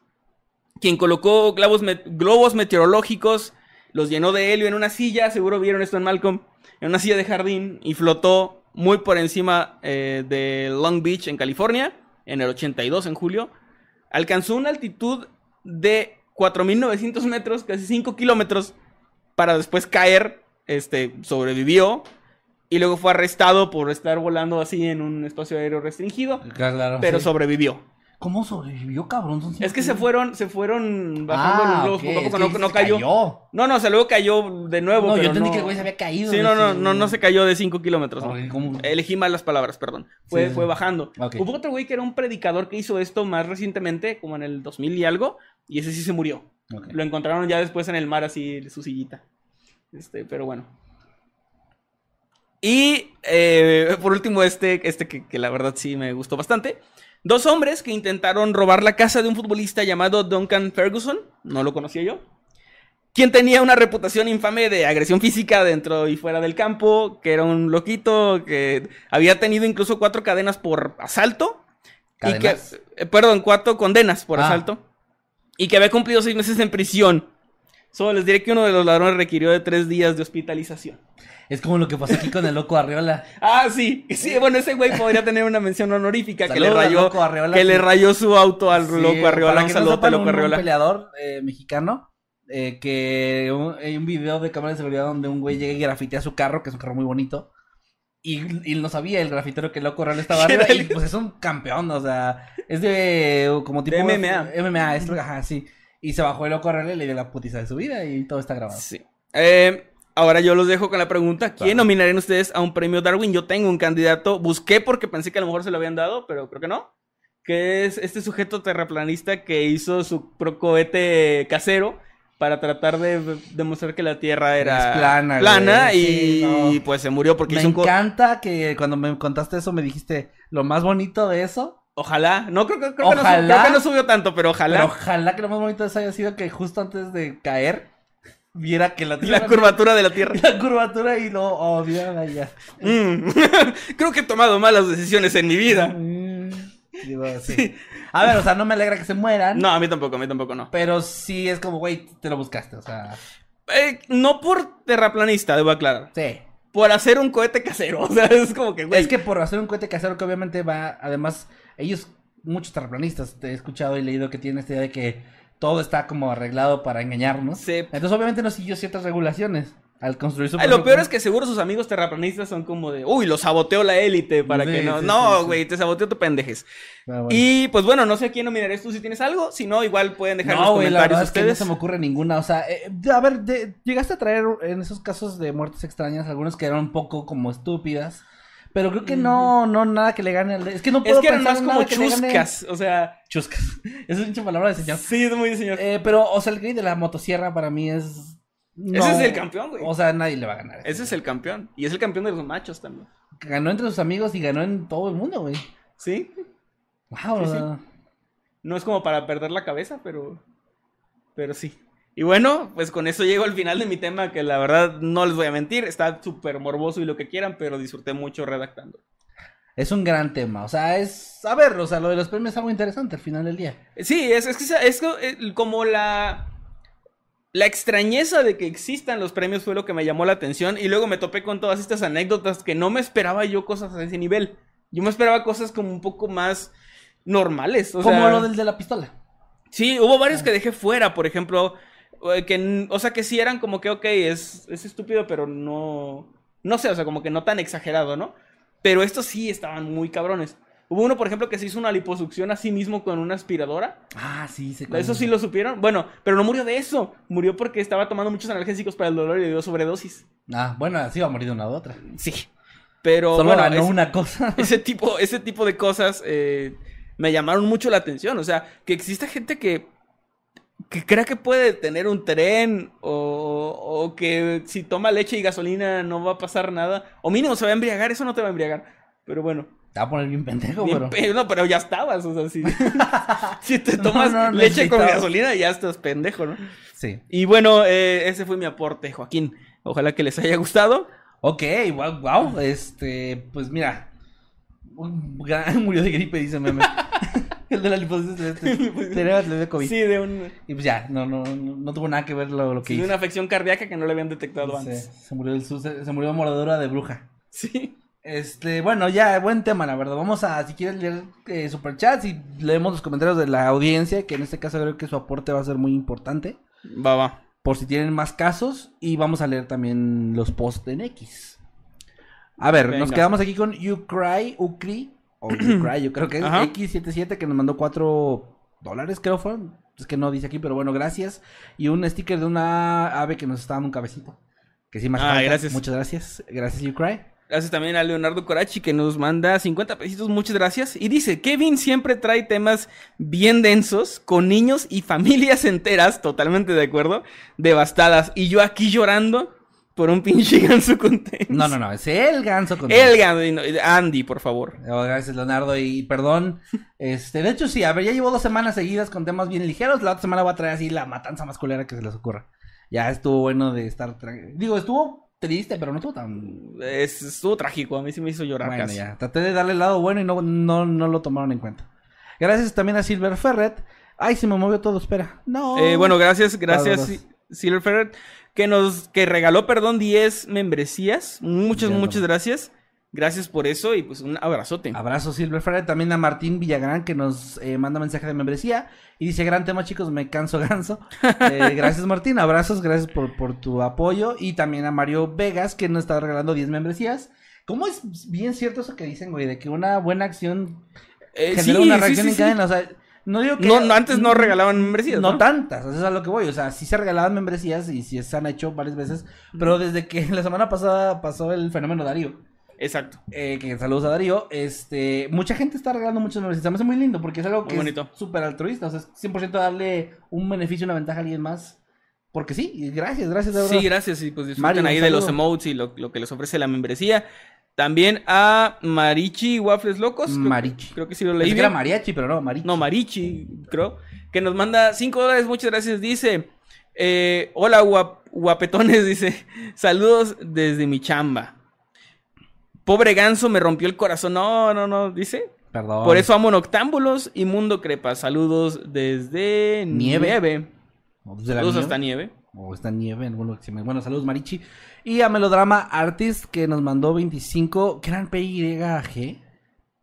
quien colocó globos, met- globos meteorológicos, los llenó de helio en una silla, seguro vieron esto en Malcolm, en una silla de jardín y flotó muy por encima eh, de Long Beach, en California, en el 82, en julio. Alcanzó una altitud de 4.900 metros, casi 5 kilómetros, para después caer, este, sobrevivió. Y luego fue arrestado por estar volando así en un espacio aéreo restringido, Claro, pero sí. sobrevivió. ¿Cómo sobrevivió, cabrón? Son Es que se fueron, se fueron bajando Ah, los globos ok, poco a es poco, que no, no cayó. cayó. No, no, o sea, luego cayó de nuevo. No, yo entendí no- que el güey se había caído. Sí, no, no, no, no se cayó de 5 kilómetros. Elegí mal las palabras, perdón. Fue, Sí, fue bajando. Hubo otro güey que era un predicador que hizo esto más recientemente, como en el 2000 y algo, y ese sí se murió. Lo encontraron ya después en el mar, así, su sillita. Este, pero bueno. Y eh, por último, este, este que, que la verdad sí me gustó bastante. Dos hombres que intentaron robar la casa de un futbolista llamado Duncan Ferguson, no lo conocía yo, quien tenía una reputación infame de agresión física dentro y fuera del campo, que era un loquito, que había tenido incluso cuatro cadenas por asalto. Y que, ¿Cadenas? eh, perdón, cuatro condenas por Ah. asalto. Y que había cumplido seis meses en prisión. Solo les diré que uno de los ladrones requirió de tres días de hospitalización. Es como lo que pasó aquí con el loco Arriola. Ah, sí, sí, bueno, ese güey podría tener una mención honorífica que le rayó, Loco que le rayó su auto al Sí, loco Arriola. para Un que no saludote, sepan, loco un- Arriola. Un peleador eh, mexicano eh, que un- hay un video de cámara de seguridad donde un güey llega y grafitea su carro, que es un carro muy bonito. Y, y no sabía el grafitero que el loco Arriola estaba ¿Qué arriba. Y pues es un campeón, o sea, es de como tipo De MMA. MMA, es, ajá, sí. Y se bajó el loco y le dio la putiza de su vida y todo está grabado. Sí. Eh, ahora yo los dejo con la pregunta: ¿Quién Claro. nominarían ustedes a un premio Darwin? Yo tengo un candidato, busqué porque pensé que a lo mejor se lo habían dado, pero creo que no. Que es este sujeto terraplanista que hizo su cohete casero para tratar de demostrar que la Tierra era Es plana, güey. y Sí, no. pues se murió porque Me hizo un co- encanta que cuando me contaste eso me dijiste lo más bonito de eso. Ojalá, no creo, que- creo, que no, Ojalá. su- creo que no subió tanto, pero ojalá Pero ojalá que lo más bonito de eso haya sido que justo antes de caer viera que la la tierra curvatura de la Tierra. la curvatura y lo oh, mira, ya. Mm. creo que he tomado malas decisiones en mi vida. Mm, digo, sí. A ver, o sea, no me alegra que se mueran. No, a mí tampoco, a mí tampoco no. Pero sí es como, güey, te lo buscaste, o sea. Eh, no por terraplanista, debo aclarar. Sí. Por hacer un cohete casero. O sea, es como que, güey. Es que por hacer un cohete casero que obviamente va, además, ellos, muchos terraplanistas, te he escuchado y leído que tienen esta idea de que todo está como arreglado para engañarnos. Sí. Entonces obviamente no siguió ciertas regulaciones al construir su Ay, lo peor es que seguro sus amigos terraplanistas son como de, uy, lo saboteó la élite para Sí, que no. sí, no, sí. güey, te saboteó tu pendejes. Bueno. Y pues bueno, no sé a quién nominarías tú si tienes algo. Si no, igual pueden dejar en los No, güey, la comentarios verdad es que no ustedes. se me ocurre ninguna. O sea, eh, a ver, de- llegaste a traer en esos casos de muertes extrañas algunos que eran un poco como estúpidas. Pero creo que no, no, nada que le gane al de- Es que no puedo es que eran más como chuscas. O sea, Chuscas. Es mucha palabra de señor. sí, es muy de señor. Eh, pero, o sea, el güey de la motosierra para mí es. no- Ese es el campeón, güey. O sea, nadie le va a ganar. Ese es el campeón. Y es el campeón de los machos también. Ganó entre sus amigos y ganó en todo el mundo, güey. Sí. Wow, Sí, sí. No es como para perder la cabeza, pero. Pero sí. Y bueno, pues con eso llego al final de mi tema, que la verdad no les voy a mentir, está súper morboso y lo que quieran, pero disfruté mucho redactando. es un gran tema. O sea, es. A ver, o sea, lo de los premios es algo interesante al final del día. Sí, es, es que es, eh, como la. La extrañeza de que existan los premios fue lo que me llamó la atención. Y luego me topé con todas estas anécdotas que no me esperaba yo cosas a ese nivel. Yo me esperaba cosas como un poco más normales. O como sea, lo del de la pistola. Sí, hubo varios que dejé fuera, por ejemplo, que, n- o sea, que sí eran como que, ok, es, es estúpido, pero no, no sé, o sea, como que no tan exagerado, ¿no? Pero estos sí estaban muy cabrones. Hubo uno, por ejemplo, que se hizo una liposucción a sí mismo con una aspiradora. Ah, sí, se Eso sí lo supieron. Bueno, pero no murió de eso. Murió porque estaba tomando muchos analgésicos para el dolor y le dio sobredosis. Ah, bueno, así va a morir de una u otra. Sí. Pero Solo bueno, ganó ese- una cosa. ese tipo, ese tipo de cosas eh, me llamaron mucho la atención. O sea, que exista gente que, que crea que puede tener un tren o, o que si toma leche y gasolina no va a pasar nada. O mínimo se va a embriagar, eso no te va a embriagar. Pero bueno, Te va a poner bien pendejo, bien pero. pe- no, pero ya estabas. O sea, si, si te tomas no, leche con gasolina ya estás pendejo, ¿no? Sí. Y bueno, eh, ese fue mi aporte, Joaquín. Ojalá que les haya gustado. Ok, wow, wow. Este, pues mira. Murió de gripe, dice meme. El de la liposucción. Este, tenía- le dio COVID. Sí, de, un, Y pues ya, no, no, no, no tuvo nada que ver lo, lo que sí, de hizo. una afección cardíaca que no le habían detectado antes. se murió el se, se murió mordedura de bruja. Sí. Este, bueno, ya, buen tema, la verdad. Vamos a, si quieres leer eh, superchats y leemos los comentarios de la audiencia, que en este caso creo que su aporte va a ser muy importante. Va, va. Por si tienen más casos. Y vamos a leer también los posts en X. A ver, nos quedamos aquí con Ucry, Ucri, o Ucry, yo creo que es Ajá. X77 que nos mandó 4 dólares, creo fueron. Es que no dice aquí, pero bueno, gracias. Y un sticker de una ave que nos está dando un cabecito. Que sí, más Ah, gracias. Muchas gracias. Gracias, Ucry. Gracias también a Leonardo Corachi que nos manda 50 pesitos, muchas gracias. Y dice, Kevin siempre trae temas bien densos, con niños y familias enteras, totalmente de acuerdo, devastadas. Y yo aquí llorando por un pinche ganso contento. No, no, no, es el ganso con El ganso, Andy, por favor. Oh, gracias, Leonardo. Y perdón. Este, de hecho, sí, a ver, ya llevo dos semanas seguidas con temas bien ligeros. La otra semana voy a traer así la matanza más culera que se les ocurra. Ya estuvo bueno de estar. tra- Digo, estuvo triste, pero no estuvo tan. Es, estuvo trágico, a mí sí me hizo llorar Bueno, casi. ya. Traté de darle el lado bueno y no, no, no lo tomaron en cuenta. Gracias también a Silver Ferret. Ay, se me movió todo, espera. No. Eh, bueno, gracias, gracias, Silver Ferret, que nos, que regaló, perdón, 10 membresías. Muchas, muchas gracias. Gracias por eso y pues un abrazote. Abrazo Silver Ferret. También a Martín Villagrán que nos eh, manda mensaje de membresía. Y dice, gran tema chicos, me canso ganso. Eh, gracias Martín, abrazos, gracias por, por tu apoyo. Y también a Mario Vegas que nos está regalando 10 membresías. ¿Cómo es bien cierto eso que dicen, güey? De que una buena acción Eh, genera sí, una reacción sí, en cadena. O sea, no digo que... No, no, antes no regalaban membresías, No, ¿no? tantas, eso es a lo que voy. O sea, sí se regalaban membresías y sí se han hecho varias veces. Pero desde que la semana pasada pasó el fenómeno Darío. Exacto. Eh, que saludos a Darío. Este, mucha gente está regalando muchas membresías. Me hace muy lindo porque es algo Muy que bonito. es súper altruista. O sea, es 100% darle un beneficio, una ventaja a alguien más Porque sí, gracias, gracias de verdad. Sí, gracias. Y pues disfruten Mario, ahí de los emotes y lo, lo que les ofrece la membresía. También a Marichi Waffles Locos. creo Marichi. Creo que sí lo leí. que era bien. mariachi, pero no, marichi. No, Marichi, creo. Que nos manda 5 dólares, muchas gracias. Dice: eh, Hola, guap- guapetones. Dice: Saludos desde mi chamba. Pobre ganso me rompió el corazón. No, no, no. Dice: Perdón. Por eso amo Noctámbulos y Mundo Crepa. Saludos desde Nieve. Nieve. Desde Saludos nieve. hasta Nieve. O está nieve, en algún lugar que se me- Bueno, saludos Marichi. Y a Melodrama Artist que nos mandó 25. ¿Qué eran PYG?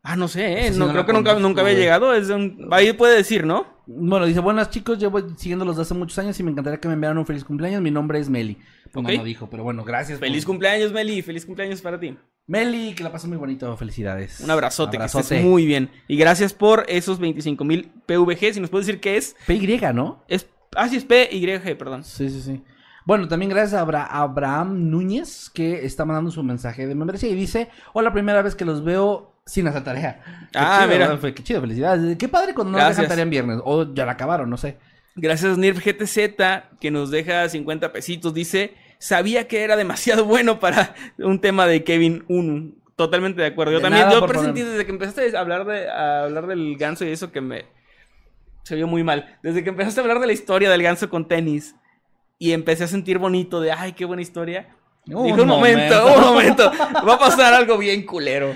Ah, no sé, ¿eh? No, no creo que nunca, nunca había llegado. Es un... Ahí puede decir, ¿no? Bueno, dice, buenas chicos, llevo siguiéndolos desde hace muchos años y me encantaría que me enviaran un feliz cumpleaños. Mi nombre es Meli. Pues Ok. no dijo, pero bueno, gracias. por- Feliz cumpleaños, Meli. Feliz cumpleaños para ti. Meli, que la pasó muy bonito. Felicidades. Un abrazote, que Abrazote. estés muy bien. Y gracias por esos 25 mil PVG. Si nos puedes decir qué es. PY, ¿no? es ah, sí, es PYG, perdón. Sí, sí, sí. Bueno, también gracias a Abra- Abraham Núñez, que está mandando su mensaje de membresía y dice, hola, primera vez que los veo sin hacer tarea. Qué Ah, chido, mira. Qué chido, felicidades. Qué padre cuando no Gracias. dejan tarea en viernes. O ya la acabaron, no sé. Gracias, Nirf GTZ, que nos deja 50 pesitos. Dice: Sabía que era demasiado bueno para un tema de Kevin 1. Totalmente de acuerdo. Yo De también, yo presentí poner- desde que empezaste a hablar, de, a hablar del ganso y eso que me. Se vio muy mal. Desde que empezaste a hablar de la historia del ganso con tenis. Y empecé a sentir bonito de, ay, qué buena historia. Un Dijo un momento, momento. un momento. Va a pasar algo bien culero.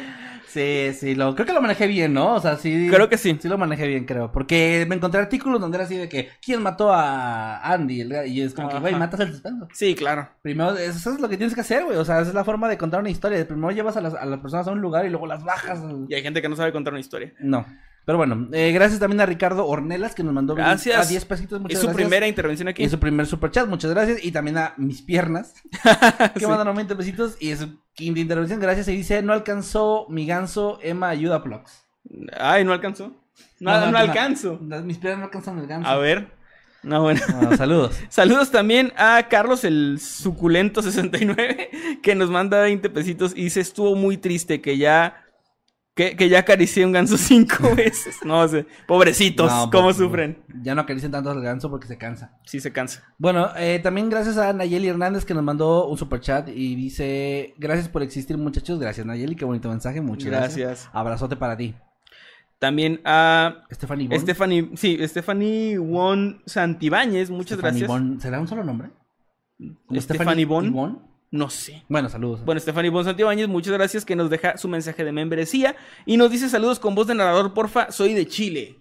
Sí, sí, lo, creo que lo manejé bien, ¿no? O sea, sí. Creo que sí. Sí lo manejé bien, creo. Porque me encontré artículos donde era así de que, ¿quién mató a Andy? Y es como que, güey, Ajá. matas el suspenso. Sí, claro. Primero, eso es lo que tienes que hacer, güey. O sea, esa es la forma de contar una historia. Primero llevas a las, a las personas a un lugar y luego las bajas. Y hay gente que no sabe contar una historia. No. Pero bueno, eh, gracias también a Ricardo Ornelas que nos mandó Gracias. a 10 pesitos. Muchas es su gracias. primera intervención aquí. Y su primer super chat, muchas gracias. Y también a mis piernas, que mandan 20 pesitos. Y es su quinta intervención, gracias. Y dice, no alcanzó mi ganso, Emma ayuda Plugs. Ay, no alcanzó. No, no, alcanzo. Las- Mis piernas no alcanzan el ganso. A ver. No, bueno. Saludos. Saludos también a Carlos el suculento 69 que nos manda 20 pesitos y dice estuvo muy triste que ya que, que ya acaricié un ganso cinco veces. No sé, pobrecitos, No, cómo pues, sufren. Ya no acaricien tanto al ganso porque se cansa. Sí se cansa. Bueno, eh, también gracias a Nayeli Hernández que nos mandó un super chat y dice, gracias por existir muchachos. Gracias Nayeli, qué bonito mensaje. Muchas gracias. Gracias. Abrazote para ti. También a Stephanie Bon. Stephanie, sí, Stephanie Won Santibáñez, muchas Stephanie gracias. Bon. ¿Será un solo nombre? ¿Como Stephanie Bon. No sé. Bueno, saludos. Bueno, Stephanie Bon Santibáñez, muchas gracias que nos deja su mensaje de membresía y nos dice saludos con voz de narrador, porfa, soy de Chile.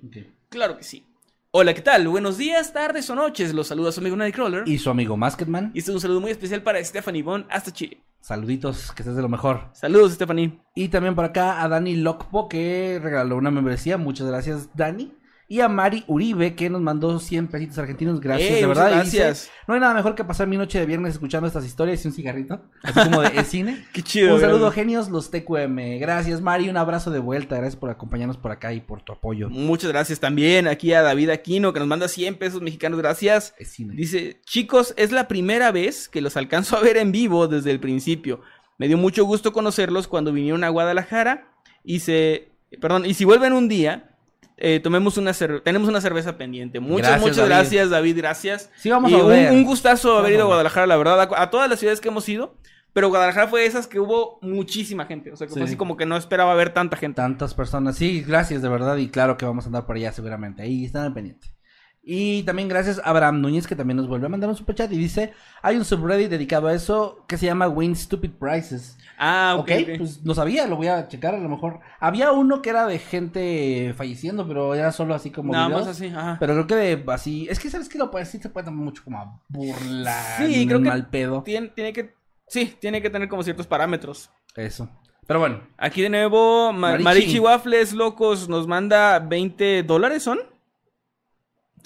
Claro que sí. Hola, ¿qué tal? Buenos días, tardes o noches. Los saluda su amigo Nightcrawler. Y Y su amigo Masketman. este es un saludo muy especial para Stephanie Bon hasta Chile. Saluditos, que estés de lo mejor. Saludos, Stephanie. Y también por acá a Dani Lockpo que regaló una membresía. Muchas gracias, Dani. Y a Mari Uribe que nos mandó 100 pesitos argentinos. Gracias, Ey, de verdad. Dice, gracias. no hay nada mejor que pasar mi noche de viernes escuchando estas historias y un cigarrito. Así como de, ¿es cine. Qué chido. un saludo, genios, los TQM. Gracias, Mari. Un abrazo de vuelta. Gracias por acompañarnos por acá y por tu apoyo. Muchas gracias también aquí a David Aquino que nos manda 100 pesos mexicanos. Gracias. Es cine. Dice, chicos, es la primera vez que los alcanzo a ver en vivo desde el principio. Me dio mucho gusto conocerlos cuando vinieron a Guadalajara y se, perdón, y si vuelven un día, eh, tomemos una tenemos una cerveza pendiente. Muchas, Gracias, muchas David. gracias, David, gracias. Sí, vamos y a un, ver. un gustazo haber ido a. Guadalajara, la verdad, a, a todas las ciudades que hemos ido, pero Guadalajara fue de esas que hubo muchísima gente, o sea, que fue Sí. así como que no esperaba ver tanta gente. Tantas personas. Sí, gracias, de verdad. Y claro que vamos a andar por allá seguramente. Ahí están al pendiente. Y también gracias a Abraham Núñez, que también nos vuelve a mandar un superchat y dice: Hay un subreddit dedicado a eso que se llama Win Stupid Prices. Ah, ok. ok, ok. pues no sabía, lo voy a checar a lo mejor. Había uno que era de gente falleciendo, pero era solo así como. Nada videos. más así, ajá. Pero creo que de así. Es que sabes que lo puedes, sí se puede tomar mucho como a burla. Sí, creo que- mal pedo. Tiene, tiene que, sí, tiene que tener como ciertos parámetros. Eso. Pero bueno, Aquí de nuevo, Ma- Marichi. Marichi. Waffles Locos nos manda 20 dólares, ¿son?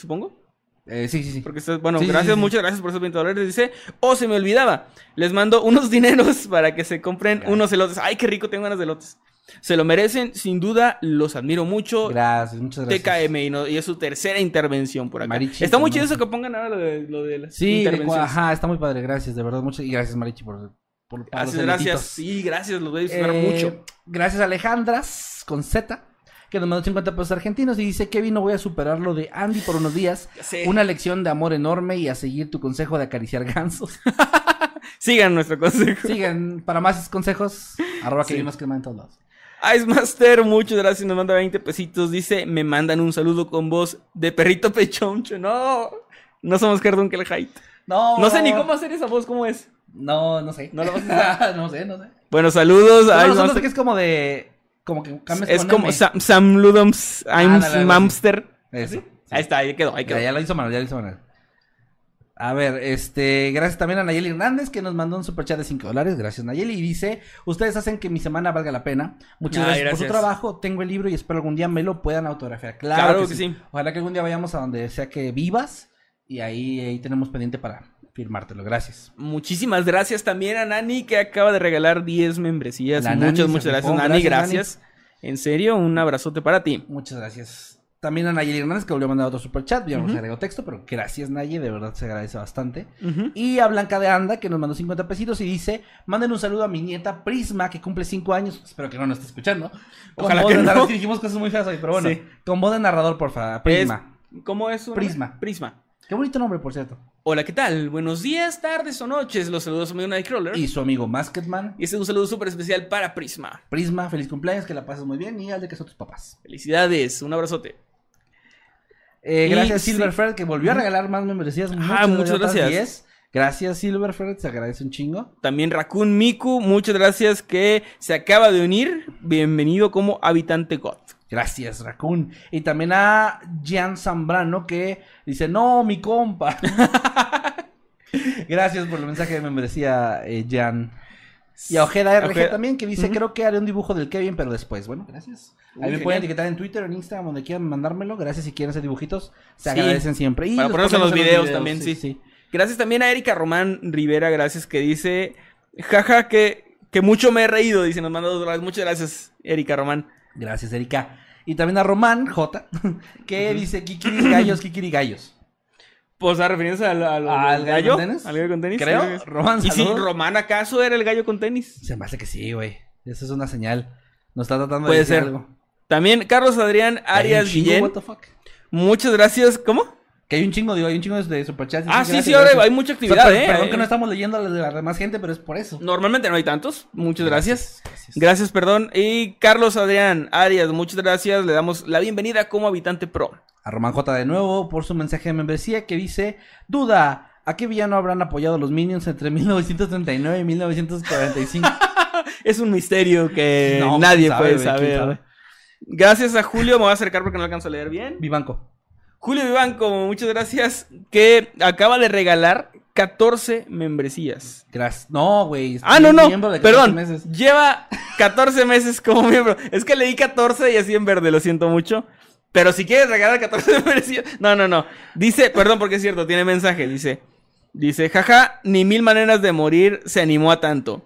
Supongo. eh, sí, sí, sí. Porque estás- bueno, Sí, gracias, sí, sí. muchas gracias por esos 20 dólares. Dice, oh, se me olvidaba. Les mando unos dineros para que se compren Gracias. unos elotes. Ay, qué rico, tengo ganas de elotes. Se lo merecen, sin duda, los admiro mucho. Gracias, muchas gracias. TKM y, no- y es su tercera intervención por acá. Marichi, Está muy chido eso que pongan ahora lo de, lo de las Sí, de ajá, está muy padre, gracias, de verdad, muchas y gracias Marichi por, por para Gracias, los gracias. Sí, gracias, los voy a disfrutar Eh, mucho. Gracias Alejandras con Z que nos mandó 50 pesos argentinos y dice, Kevin, no voy a superar lo de Andy por unos días. Una lección de amor enorme y a seguir tu consejo de acariciar gansos. Sigan nuestro consejo. Sigan, para más consejos, arroba Sí. Kevin Maskerman en todos lados. Ice Master, muchas gracias, nos manda 20 pesitos. Dice, me mandan un saludo con voz de perrito pechoncho. No, no somos Cardunkel Height. No, No sé ni cómo hacer esa voz, ¿cómo es? No, no sé. ¿No lo vas a no sé, no sé. Bueno, saludos No, a Ice no, Master. que es como de... Como que cambias Es con como M. Sam, Sam Ludoms, I'm así. Mamster. Eso. sí. Ahí está, ahí quedó, ahí quedó. Ya, ya lo hizo Manuel, ya lo hizo Manuel. A ver, este, gracias también a Nayeli Hernández que nos mandó un superchat de 5 dólares. Gracias Nayeli. Y dice, ustedes hacen que mi semana valga la pena. Muchas Ay, gracias, por su trabajo. Tengo el libro y espero algún día me lo puedan autografiar. Claro, Claro que, que sí. sí. Ojalá que algún día vayamos a donde sea que vivas. Y ahí, ahí tenemos pendiente para firmártelo. Gracias. Muchísimas gracias también a Nani que acaba de regalar 10 membresías. La muchas, muchas gracias. Nani. Gracias, Gracias. En serio, un abrazote para ti. Muchas gracias. También a Nayeli Hernández que volvió a mandar otro superchat. Ya no Ujú. se agregó texto, pero gracias Nayeli, de verdad se agradece bastante. Y a Blanca de Anda, que nos mandó 50 pesitos y dice, manden un saludo a mi nieta Prisma, que cumple 5 años. Espero que no nos esté escuchando. Ojalá que no. dijimos cosas muy feas hoy, pero bueno. Sí. Con voz de narrador, porfa. Prisma. Es- ¿Cómo es? Prisma. Prisma. Qué bonito nombre, por cierto. Hola, ¿qué tal? Buenos días, tardes o noches. Los saludos a su amigo Nightcrawler. Y Y su amigo Masketman. este es un saludo súper especial para Prisma. Prisma, feliz cumpleaños, que la pases muy bien y al de que son tus papás. Felicidades, un abrazote. Eh, Y gracias sí. Silverfred, que volvió a regalar más membresías. Ah, muchas gracias. 10. Gracias, Silverfred, se agradece un chingo. También Raccoon Miku, muchas gracias que se acaba de unir. Bienvenido como habitante God. Gracias, Raccoon. Y también a Jan Zambrano que dice, no, mi compa. Gracias por el mensaje de membresía, eh, Jan. Y a Ojeda RG Ojeda. también que dice, creo que haré un dibujo del Kevin, pero después. Bueno, gracias. Uy, Ahí me pueden etiquetar en Twitter, en Instagram, donde quieran mandármelo. Gracias si quieren hacer dibujitos. Se Sí. agradecen siempre. Y Para los ponerlos en los videos también, sí. Gracias también a Erika Román Rivera, gracias, que dice, jaja, que, que mucho me he reído, dice, nos manda dos dólares. Muchas gracias, Erika Román. Gracias, Erika. Y también a Román J, que dice, Kikiri gallos, Kikiri gallos. Pues a refiriéndose al, al- ¿Al al gallo gallo, con tenis? al gallo con tenis. Creo. sí. Román, Y si. Román acaso era el gallo con tenis. Se me hace que sí, güey. Eso es una señal. Nos está tratando Puede de decir ser. algo. También Carlos Adrián Arias Guillén. what the fuck. Muchas gracias. ¿Cómo? Que hay un chingo, digo, hay un chingo de superchats. Ah, sí, gracias, sí, ahora gracias. hay mucha O sea, actividad, ¿eh? Perdón que no estamos leyendo las de la demás gente, pero es por eso. Normalmente no hay tantos. Muchas gracias. Gracias. Gracias, perdón. Y Carlos Adrián Arias, muchas gracias. Le damos la bienvenida como habitante pro. A Román J de nuevo por su mensaje de membresía que dice: Duda, ¿a qué villano habrán apoyado los Minions entre 1939 y 1945? Es un misterio que No, nadie sabe, puede saber. sabe. Gracias a Julio, me voy a acercar porque no alcanzo a leer bien. Vivanco. Julio Vivanco, muchas gracias, que acaba de regalar 14 membresías. Gracias. No, güey. Ah, no, no, miembro de 14 perdón, meses. lleva 14 meses como miembro. Es que leí 14 y así en verde, lo siento mucho. Pero si quieres regalar 14 membresías, no, no, no. Dice, perdón porque es cierto, tiene mensaje, dice, dice, jaja, ni mil maneras de morir se animó a tanto.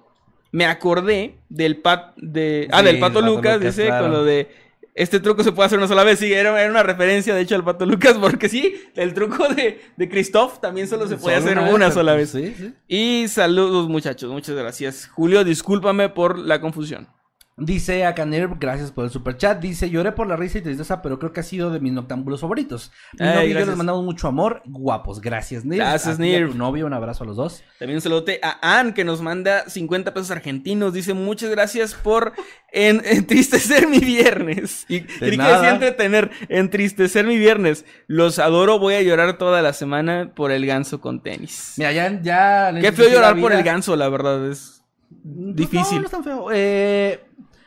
Me acordé del pat, de, ah, del pato Lucas, Lucas, dice, claro. con lo de, este truco se puede hacer una sola vez. Sí, era, era una referencia, de hecho, al pato Lucas, porque sí, el truco de, de Christoph también solo se puede Solo hacer una, sola vez. Sí, sí. Y saludos muchachos, muchas gracias. Julio, discúlpame por la confusión. Dice acá Nerv, gracias por el super chat. Dice, lloré por la risa y tristeza, pero creo que ha sido de mis noctámbulos favoritos. Mi Ay, novio y yo les mandamos mucho amor, guapos. Gracias, Nerv. Gracias, A a tu novio, un abrazo a los dos. También un saludote a Ann que nos manda 50 pesos argentinos. Dice muchas gracias por en- entristecer mi viernes. Y que decía entretener, entristecer mi viernes. Los adoro, voy a llorar toda la semana por el ganso con tenis. Mira, ya, ya. Qué feo llorar por el ganso, la verdad, es difícil. No, no es tan feo. Eh,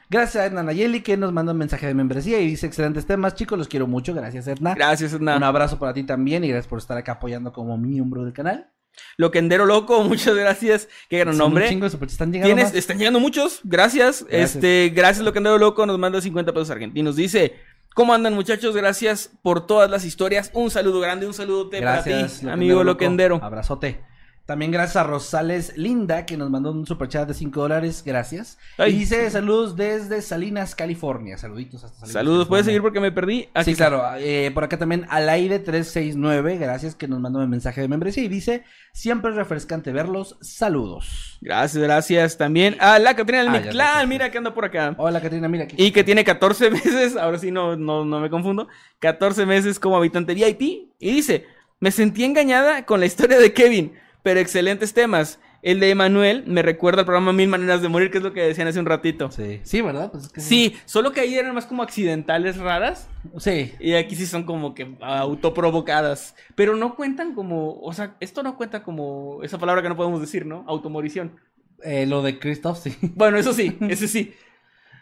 gracias a Edna Nayeli que nos manda un mensaje de membresía y dice excelentes temas, chicos, los quiero mucho. Gracias, Edna. Gracias, Edna. Un abrazo para ti también y gracias por estar acá apoyando como miembro del canal. Loquendero Loco, muchas gracias. Qué gran nombre. Chingo están llegando Tienes, más. están llegando muchos, gracias. Gracias. Este, gracias Loquendero Loco, nos manda 50 pesos argentinos. Dice, ¿cómo andan muchachos? Gracias por todas las historias. Un saludo grande, un saludote para Gracias, ti, amigo Loco. Loquendero. Abrazote. También gracias a Rosales Linda, que nos mandó un superchat de 5 dólares. Gracias. Ay. Y dice saludos desde Salinas, California. Saluditos hasta Salinas. Saludos, puedes seguir porque me perdí. Aquí Sí, está. claro. eh, por acá también Alaide 369, gracias que nos mandó un mensaje de membresía y dice, siempre es refrescante verlos. Saludos. Gracias, gracias. También a la Catrina del Ah, ya mira que anda por acá. Hola Catrina, mira aquí. Y que tiene 14 meses, ahora sí no, no, no me confundo, 14 meses como habitante VIP. Y dice, me sentí engañada con la historia de Kevin, pero excelentes temas. El de Emanuel me recuerda al programa Mil Maneras de Morir, que es lo que decían hace un ratito. Sí, sí, ¿verdad? Pues es que Sí, solo que ahí eran más como accidentales raras. Sí. Y aquí sí son como que autoprovocadas. Pero no cuentan como, o sea, esto no cuenta como esa palabra que no podemos decir, ¿no? Automorición. Eh, lo de Christoph, sí. Bueno, eso sí, ese sí.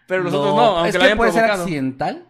Pero los Lo- otros no, aunque es que hayan puede ser accidental.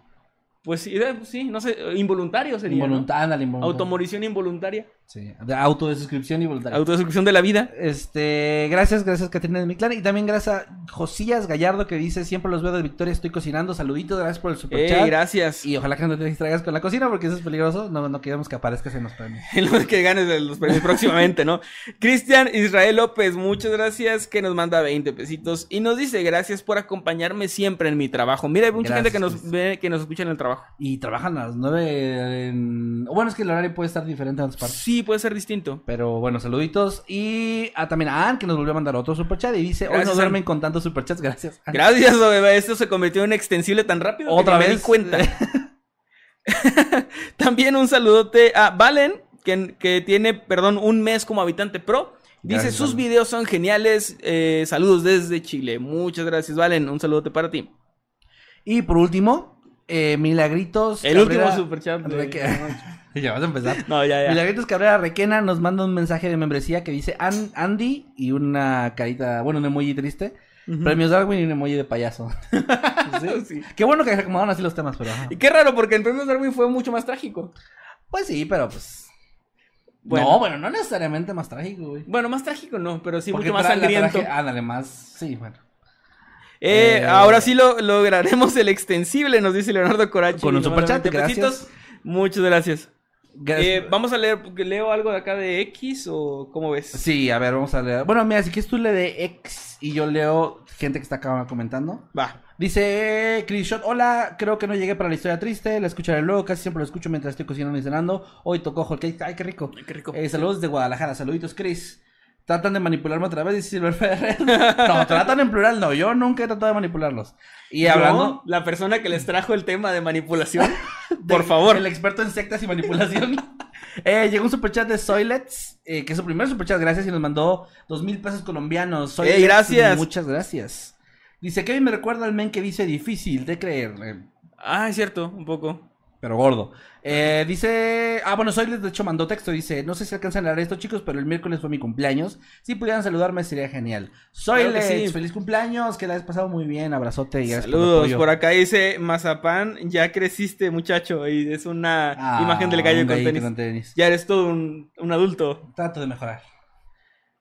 Pues sí, eh, sí, no sé, involuntario sería. ¿no? Involuntaria, ándale, involuntaria. Automorición involuntaria. Sí, de autodesuscripción involuntaria. Autodestrucción de la vida. Este, gracias, gracias Catrina de mi clan. Y también gracias a Josías Gallardo que dice, siempre los veo de Victoria, estoy cocinando. Saluditos, gracias por el superchat. gracias. y ojalá que no te distraigas con la cocina porque eso es peligroso. No, no queremos que aparezcas en los premios. En lo que ganes los premios próximamente, ¿no? Cristian Israel López, muchas gracias, que nos manda 20 pesitos y nos dice gracias por acompañarme siempre en mi trabajo. Mira, hay mucha Gracias, gente que nos ve, que nos escucha en el trabajo. Y trabajan a las nueve en... Bueno, es que el horario puede estar diferente en otras partes. Sí, puede ser distinto. Pero bueno, saluditos. Y a, también a Ann, que nos volvió a mandar otro superchat. Y dice, hoy no duermen con tantos superchats. Gracias. Ann. Gracias, bebé. Esto se convirtió en extensible tan rápido que Otra ni me vez. di cuenta. También un saludote a Valen, que, que tiene, perdón, un mes como habitante pro. Dice, Gracias, sus Valen. videos son geniales. eh, saludos desde Chile. Muchas gracias, Valen. Un saludote para ti. Y por último, eh, Milagritos. El Cabrera- último superchat. de- ya vas a empezar. No, ya, ya. Milagritos Cabrera Requena nos manda un mensaje de membresía que dice An- Andy y una carita, bueno, un emoji triste. Ujú. Premios Darwin y un emoji de payaso. ¿Sí? Sí. Qué bueno que se acomodaron así los temas, pero. ajá. Y qué raro, porque en Premios Darwin fue mucho más trágico. Pues sí, pero pues. Bueno. No, bueno, no necesariamente más trágico, güey. Bueno, más trágico no, pero sí Porque mucho más sangriento. Ándale, más. Sí, bueno. Eh, Eh, ahora sí lo lograremos el extensible, nos dice Leonardo Corachi. Con un superchat, 20 gracias. pesitos. Muchas gracias. Gracias. Eh, vamos a leer, leo algo de acá de X o cómo ves. Sí, a ver, vamos a leer. Bueno, mira, si quieres tú lee de X y yo leo gente que está acá comentando. Va. Dice Chris Shot, hola, creo que no llegué para la historia triste, la escucharé luego, casi siempre lo escucho mientras estoy cocinando y cenando. Hoy tocó hot cake, ay, qué rico. Ay, qué rico. Eh, saludos de Guadalajara, saluditos Chris. Tratan de manipularme otra vez, dice Silver Ferrer. No, tratan en plural, no, yo nunca he tratado de manipularlos. Y hablando... la persona que les trajo el tema de manipulación, por favor. El experto en sectas y manipulación. eh, llegó un superchat de Soylets, eh, que es su primer superchat, gracias, y nos mandó dos mil pesos colombianos. Soylets, Ey, gracias. Muchas gracias. Dice, Kevin me recuerda al men que dice difícil de creer. eh, Ah, es cierto, un poco. Pero gordo. Eh, dice. Ah, bueno, Soylets de hecho mandó texto. Dice: No sé si alcanzan a leer esto, chicos, pero el miércoles fue mi cumpleaños. Si pudieran saludarme, sería genial. Claro sí. feliz cumpleaños. Que la hayas pasado muy bien. Abrazote y por Saludos, apoyo. por acá dice Mazapán, ya creciste muchacho, y es una Ah, imagen del gallo con tenis. con tenis. Ya eres todo un, un adulto. Trato de mejorar.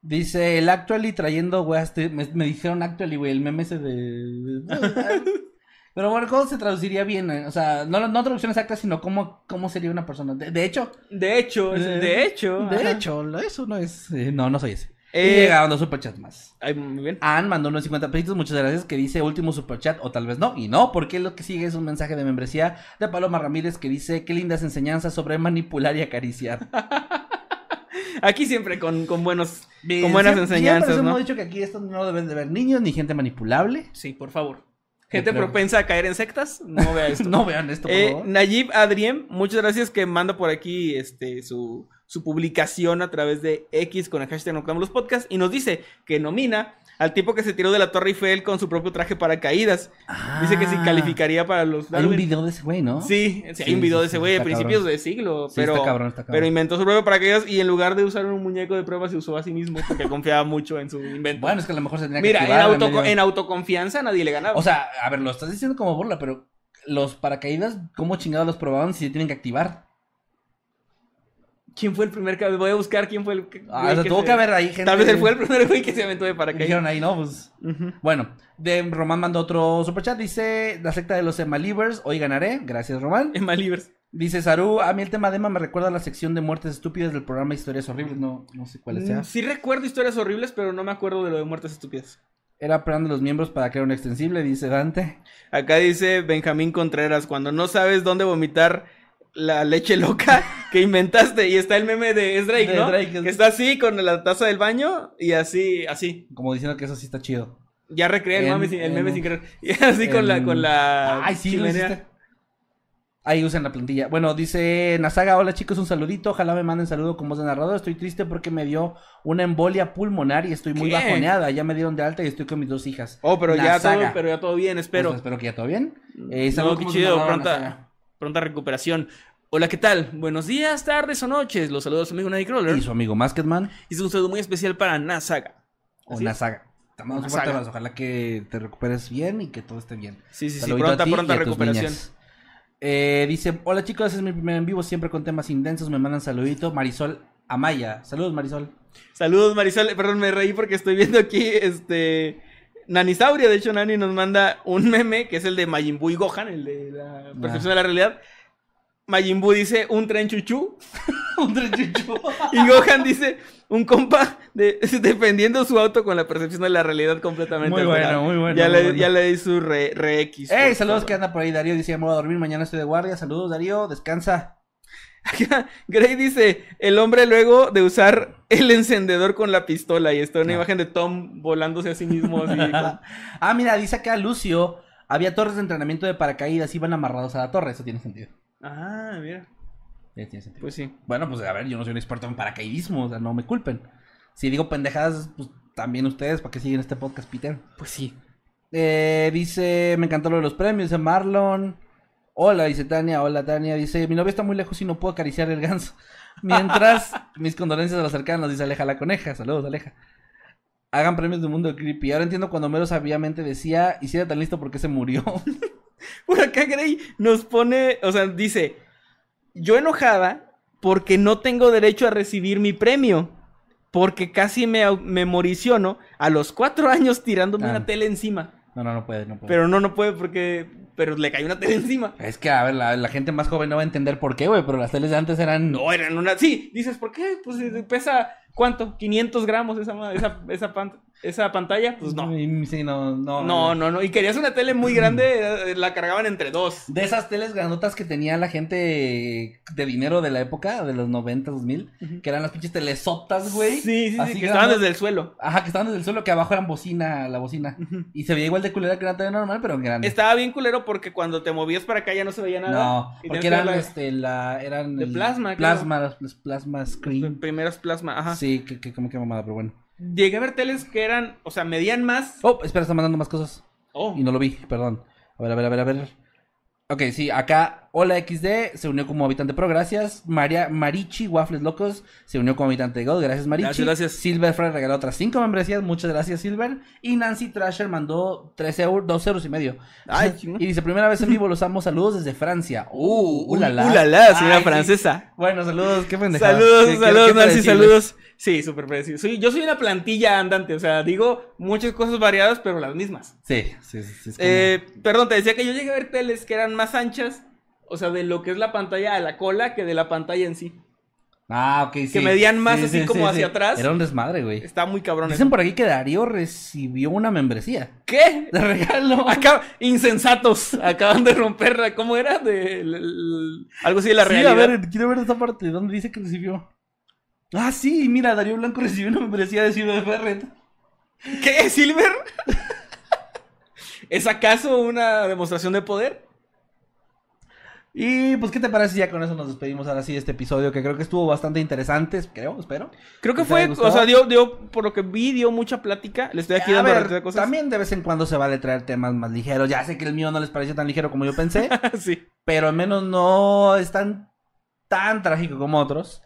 Dice el Actually trayendo te- Me, me dijeron Actually, güey. El meme ese de. Pero bueno, ¿cómo se traduciría bien? eh? O sea, no, no traducción exacta, sino cómo, cómo sería una persona. De, de hecho, De hecho, Eh, de hecho. de ajá. hecho, lo- eso no es. eh, no, no soy ese. Eh, y llegaron dos superchats más. Ay, muy bien. Ann mandó unos 50 pesitos, muchas gracias, que dice último superchat, o tal vez no, y no, porque lo que sigue es un mensaje de membresía de Paloma Ramírez que dice, qué lindas enseñanzas sobre manipular y acariciar. Aquí siempre con, con buenos, Bien, con buenas siempre- enseñanzas, siempre ¿no? hemos dicho que aquí esto no deben de ver niños ni gente manipulable. Sí, por favor. Gente creo. propensa a caer en sectas, no vea esto. no vean esto, por Eh, favor. Nayib Adrien, muchas gracias que manda por aquí este su, su publicación a través de X con el hashtag Noctámbulos Podcast y nos dice que nomina al tipo que se tiró de la Torre Eiffel con su propio traje para caídas. Dice que sí Ah, calificaría para los Hay un video de ese güey, ¿no? Sí, sí, hay un video sí, de ese güey de principios cabrón. de siglo, Sí, pero, está cabrón, está cabrón. pero inventó su propio paracaídas y en lugar de usar un muñeco de prueba se usó a sí mismo porque confiaba mucho en su invento. Bueno, es que a lo mejor se tenía que Mira, en, activar auto- medio- en autoconfianza nadie le ganaba. O sea, a ver, lo estás diciendo como burla, pero los paracaídas, ¿cómo chingados los probaban si se tienen que activar? ¿Quién fue el primer que voy a buscar quién fue el Ah, o sea, que tuvo se- que haber ahí gente... Tal vez él fue el primer güey que se aventó de que paracaídas. Dijeron ahí, ¿no? Pues... Bueno, de Román mandó otro superchat, dice la secta de los Emalivers, hoy ganaré, gracias Román. Emma Livers. Dice Saru, a mí el tema de Emma me recuerda a la sección de muertes estúpidas del programa Historias Horribles. No, no sé cuál sea. Mm, Sí recuerdo historias horribles, pero no me acuerdo de lo de muertes estúpidas. Era operando los miembros para crear un extensible, dice Dante. Acá dice Benjamín Contreras, cuando no sabes dónde vomitar la leche loca que inventaste. Y está el meme de es Drake, De ¿no? Drake, es- Que está así con la taza del baño y así, así. Como diciendo que eso sí está chido. Ya recreé el, mame sin, el meme sin querer. Y así con la, con la Ay, sí, chimenea. Ahí usan la plantilla. Bueno, dice Nasaga, hola chicos, un saludito. Ojalá me manden saludo con voz de narrador. Estoy triste porque me dio una embolia pulmonar y estoy muy ¿Qué? bajoneada. Ya me dieron de alta y estoy con mis dos hijas. Oh, pero ya, todo, pero ya todo bien, espero. Pues, espero que ya todo bien. Eh, no, qué chido, pronta, pronta recuperación. Hola, ¿qué tal? Buenos días, tardes o noches. Los saludos a su amigo Nightcrawler. Y su amigo Masketman Y es un saludo muy especial para Nasaga. o. Nasaga. Te mandamos un. Ojalá que te recuperes bien y que todo esté bien. Sí, sí, sí, Saludito pronta, pronta recuperación. Eh, dice, hola chicos, es mi primer en vivo, siempre con temas intensos, me mandan saludito. Marisol Amaya, saludos Marisol. Saludos, Marisol. Perdón, me reí porque estoy viendo aquí este. Nanisauria, de hecho, Nani nos manda un meme que es el de Majin Buu y Gohan, el de la percepción de la realidad. Majin Buu dice un tren chuchú Un trechucho. y Gohan dice un compa de, defendiendo su auto con la percepción de la realidad completamente. Muy bueno, muy bueno, Ya, muy le, bueno. ya le di su re, re X. Hey, por saludos favor. que anda por ahí Darío, dice, me voy a dormir, mañana estoy de guardia. Saludos Darío, descansa. Grey dice, el hombre luego de usar el encendedor con la pistola y está una Ah. imagen de Tom volándose a sí mismo así. con- ah, mira, dice acá Lucio, había torres de entrenamiento de paracaídas, iban amarrados a la torre, eso tiene sentido. Ah, mira. Sí, tiene sentido. Pues sí. Bueno, pues a ver, yo no soy un experto en paracaidismo, o sea, no me culpen. Si digo pendejadas, pues también ustedes, ¿para qué siguen este podcast, Peter? Pues sí. Eh, dice, me encantó lo de los premios, dice Marlon. Hola, dice Tania, hola Tania. Dice, mi novia está muy lejos y no puedo acariciar el ganso. Mientras, mis condolencias a los cercanos, dice Aleja la coneja. Saludos, Aleja. Hagan premios de mundo creepy. Ahora entiendo cuando Mero sabiamente decía, y si era tan listo porque se murió. Por acá Grey nos pone, o sea, dice, yo enojada porque no tengo derecho a recibir mi premio. Porque casi me au- memoriciono a los cuatro años tirándome Ah. una tele encima. No, no, no puede, no puede. Pero no, no puede porque... Pero le cayó una tele encima. Es que, a ver, la, la gente más joven no va a entender por qué, güey, pero las teles de antes eran... No, eran una... Sí, dices, ¿por qué? Pues eh, pesa... ¿Cuánto? ¿500 gramos esa, esa, esa, pan- esa pantalla? Pues no. Sí, no, no. No, no, no. Y querías una tele muy grande, eh, la cargaban entre dos. De esas teles grandotas que tenía la gente de dinero de la época, de los 90, 2000, Ujú. que eran las pinches telesotas, güey. Sí, sí, sí, Así que grandes. estaban desde el suelo. Ajá, que estaban desde el suelo, que abajo eran bocina, la bocina. Y se veía igual de culera que una tele normal, pero grande. Estaba bien culero porque cuando te movías para acá ya no se veía nada. No, porque eran, que este, la, eran... De el plasma. Plasma, los- los plasma la- screen. Primeros plasma, ajá. Sí, que, que, como que mamada, pero bueno. Llegué a ver teles que eran, o sea, medían más. Oh, espera, está mandando más cosas. Oh, Y no lo vi, perdón. A ver, a ver, a ver, a ver. Ok, sí, acá Hola XD se unió como habitante pro, gracias. María Marichi Waffles Locos se unió como habitante de God, gracias Marichi. Gracias, gracias. Silver Fry regaló otras 5 membresías, muchas gracias Silver. Y Nancy Trasher mandó 3 euros, 2 euros y medio. Ay, y dice, primera vez en vivo los amo, saludos desde Francia. Uh, ulala. ulala, señora Ay, sí. francesa. Bueno, saludos, qué pendejada. Saludos, ¿Qué- qué- saludos, qué Nancy, predecible? saludos. Sí, súper parecido. Soy, yo soy una plantilla andante, o sea, digo muchas cosas variadas, pero las mismas. Sí, sí, sí. sí, como- Eh, perdón, te decía que yo llegué a ver teles que eran más anchas, o sea, de lo que es la pantalla a la cola que de la pantalla en sí. Ah, ok, sí. que medían más Sí, así sí, como sí, hacia atrás. Era un desmadre, güey. Está muy cabrón. Dicen eso. por aquí que Darío recibió una membresía. ¿Qué? De regalo. Insensatos, acaban de romper, ¿cómo era? De, algo así de la sí, realidad. a ver, quiero ver esta parte. ¿Dónde dice que recibió? Ah, sí, mira, Darío Blanco recibió una membresía de Silver Ferret. ¿Qué, Silver? ¿Es acaso una demostración de poder? Y pues, ¿qué te parece si ya con eso nos despedimos ahora sí de este episodio? Que creo que estuvo bastante interesante, creo, espero. Creo que ¿Te fue, o sea, dio, dio, por lo que vi, dio mucha plática. Le estoy aquí a dando ver, de cosas. también de vez en cuando se vale traer temas más ligeros. Ya sé que el mío no les pareció tan ligero como yo pensé, sí. pero al menos no es tan, tan trágico como otros.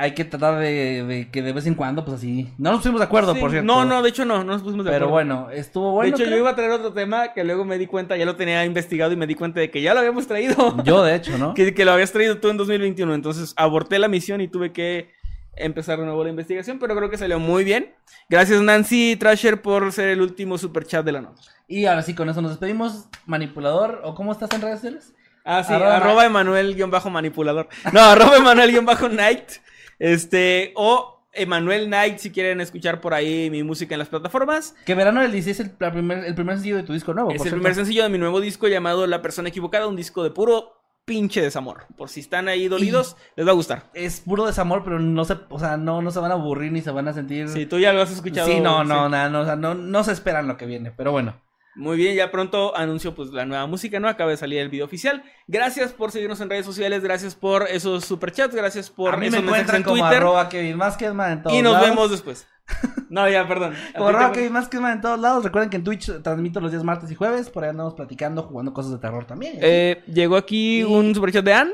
Hay que tratar de, de que de vez en cuando, pues así. No nos pusimos de acuerdo, Sí, por cierto. No, no, de hecho no, no nos pusimos de Pero acuerdo. bueno, estuvo bueno. de hecho, creo. yo iba a traer otro tema que luego me di cuenta, ya lo tenía investigado y me di cuenta de que ya lo habíamos traído. Yo, de hecho, ¿no? que, que lo habías traído tú en 2021. Entonces aborté la misión y tuve que empezar de nuevo la investigación, pero creo que salió muy bien. Gracias Nancy Trasher por ser el último super chat de la noche. Y ahora sí, con eso nos despedimos. Manipulador, ¿o cómo estás en redes sociales? Ah, sí, Arroba arroba Emanuel-manipulador. No, arroba Emanuel-night. Este, o Emanuel Knight si quieren escuchar por ahí mi música en las plataformas. Que Verano del 16 es el, la primer, el primer sencillo de tu disco nuevo. Es por el cierto. primer sencillo de mi nuevo disco llamado La Persona Equivocada, un disco de puro pinche desamor. Por si están ahí dolidos, les va a gustar. Es puro desamor, pero no se, o sea, no, no se van a aburrir ni se van a sentir. Si tú ya lo has escuchado. Sí, no, no, sí. nada, no, o sea, no, no se esperan lo que viene, pero bueno. Muy bien, ya pronto anuncio pues la nueva música, ¿no? Acaba de salir el video oficial. Gracias por seguirnos en redes sociales, gracias por esos superchats, gracias por a mí me mensajes en como Twitter. arroba Kevin en todos Y nos lados. vemos después. No, ya, perdón. Como arroba. Kevin Maskedman en todos lados. Recuerden que en Twitch transmito los días martes y jueves. Por ahí andamos platicando, jugando cosas de terror también. Eh, llegó aquí Y- un superchat de Ann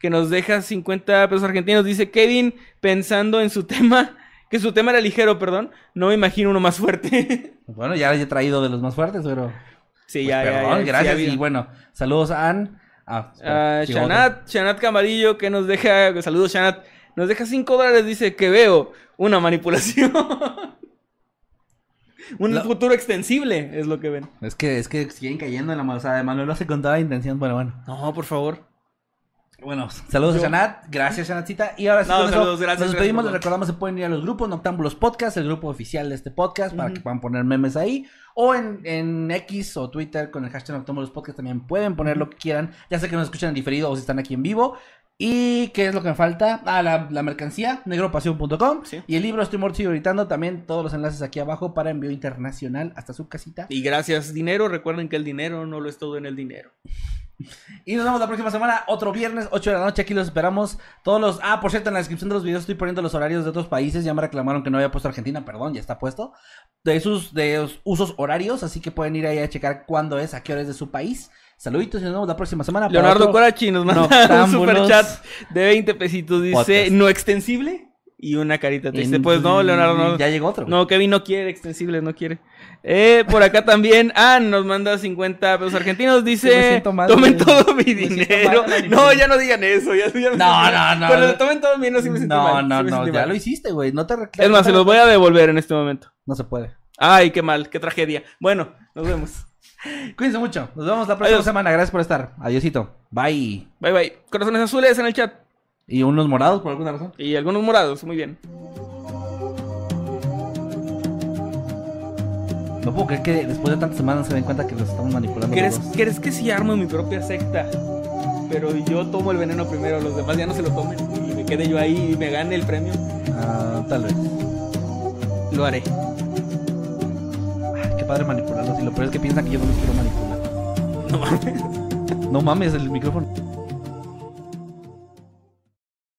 que nos deja 50 pesos argentinos. Dice Kevin, pensando en su tema, que su tema era ligero, perdón. No me imagino uno más fuerte. Bueno, ya he traído de los más fuertes, pero. sí, pues, ya, perdón, ya, gracias. sí, y bueno, saludos a Ann. Ah. Shanat, Shanat Camarillo que nos deja, saludos Shanat, nos deja 5 dólares, dice que veo una manipulación. Un futuro extensible es lo que ven. Es que, es que siguen cayendo en la mala. de Manuel lo hace con toda la intención, pero bueno. No, por favor. Bueno, saludos Yo- a Shanat, gracias Shanatcita. Y ahora sí, No, con eso saludos, gracias, nos despedimos, les recordamos se pueden ir a los grupos Noctámbulos Podcast, el grupo oficial de este podcast, para que puedan poner memes ahí. O en, en X o Twitter con el hashtag Noctámbulos Podcast también pueden poner lo que quieran, ya sea que nos escuchan en diferido o si están aquí en vivo. ¿Y qué es lo que me falta? Ah, la, la mercancía, negropasión.com. Sí. Y el libro Estoy muerto y gritando, también todos los enlaces aquí abajo para envío internacional hasta su casita. Y gracias, dinero. Recuerden que el dinero no lo es todo en el dinero. Y nos vemos la próxima semana, otro viernes, 8 de la noche. Aquí los esperamos. Todos los. Ah, por cierto, en la descripción de los videos estoy poniendo los horarios de otros países. Ya me reclamaron que no había puesto Argentina, perdón, ya está puesto. De sus de usos horarios, así que pueden ir ahí a checar cuándo es, a qué hora es de su país. Saluditos y nos vemos la próxima semana. para Leonardo otro- Corachi nos manda un Noctámbulos superchat de 20 pesitos. Dice, Podcast. ¿no extensible? Y una carita triste. En- Pues no, Leonardo, no. Ya llegó otro. No, Kevin no quiere extensibles, no quiere. Eh, por acá también, Ann nos manda 50 pesos argentinos. Dice, mal, tomen todo mi dinero. mal, No, ya no digan eso. Ya, No, no, no. Pero tomen todo mi dinero, sí me sentí no, mal, no, me no, sentí ya mal. lo hiciste, güey. No te reclames. Es más, se los voy a devolver en este momento. No se puede. Ay, qué mal, qué tragedia. Bueno, nos vemos. Cuídense mucho. Nos vemos la próxima Adiós. semana. Gracias por estar. Adiosito. Bye. Bye, bye. Corazones azules en el chat. Y unos morados por alguna razón. Y algunos morados, muy bien. No puedo creer que después de tantas semanas se den cuenta que los estamos manipulando. ¿Crees. ¿Crees que si armo mi propia secta? Pero yo tomo el veneno primero, los demás ya no se lo tomen. Y me quede yo ahí y me gane el premio. Ah, tal vez. Lo haré. Padre manipularlos. Y lo peor es que piensan que yo no los quiero manipular. No mames. No mames, el micrófono.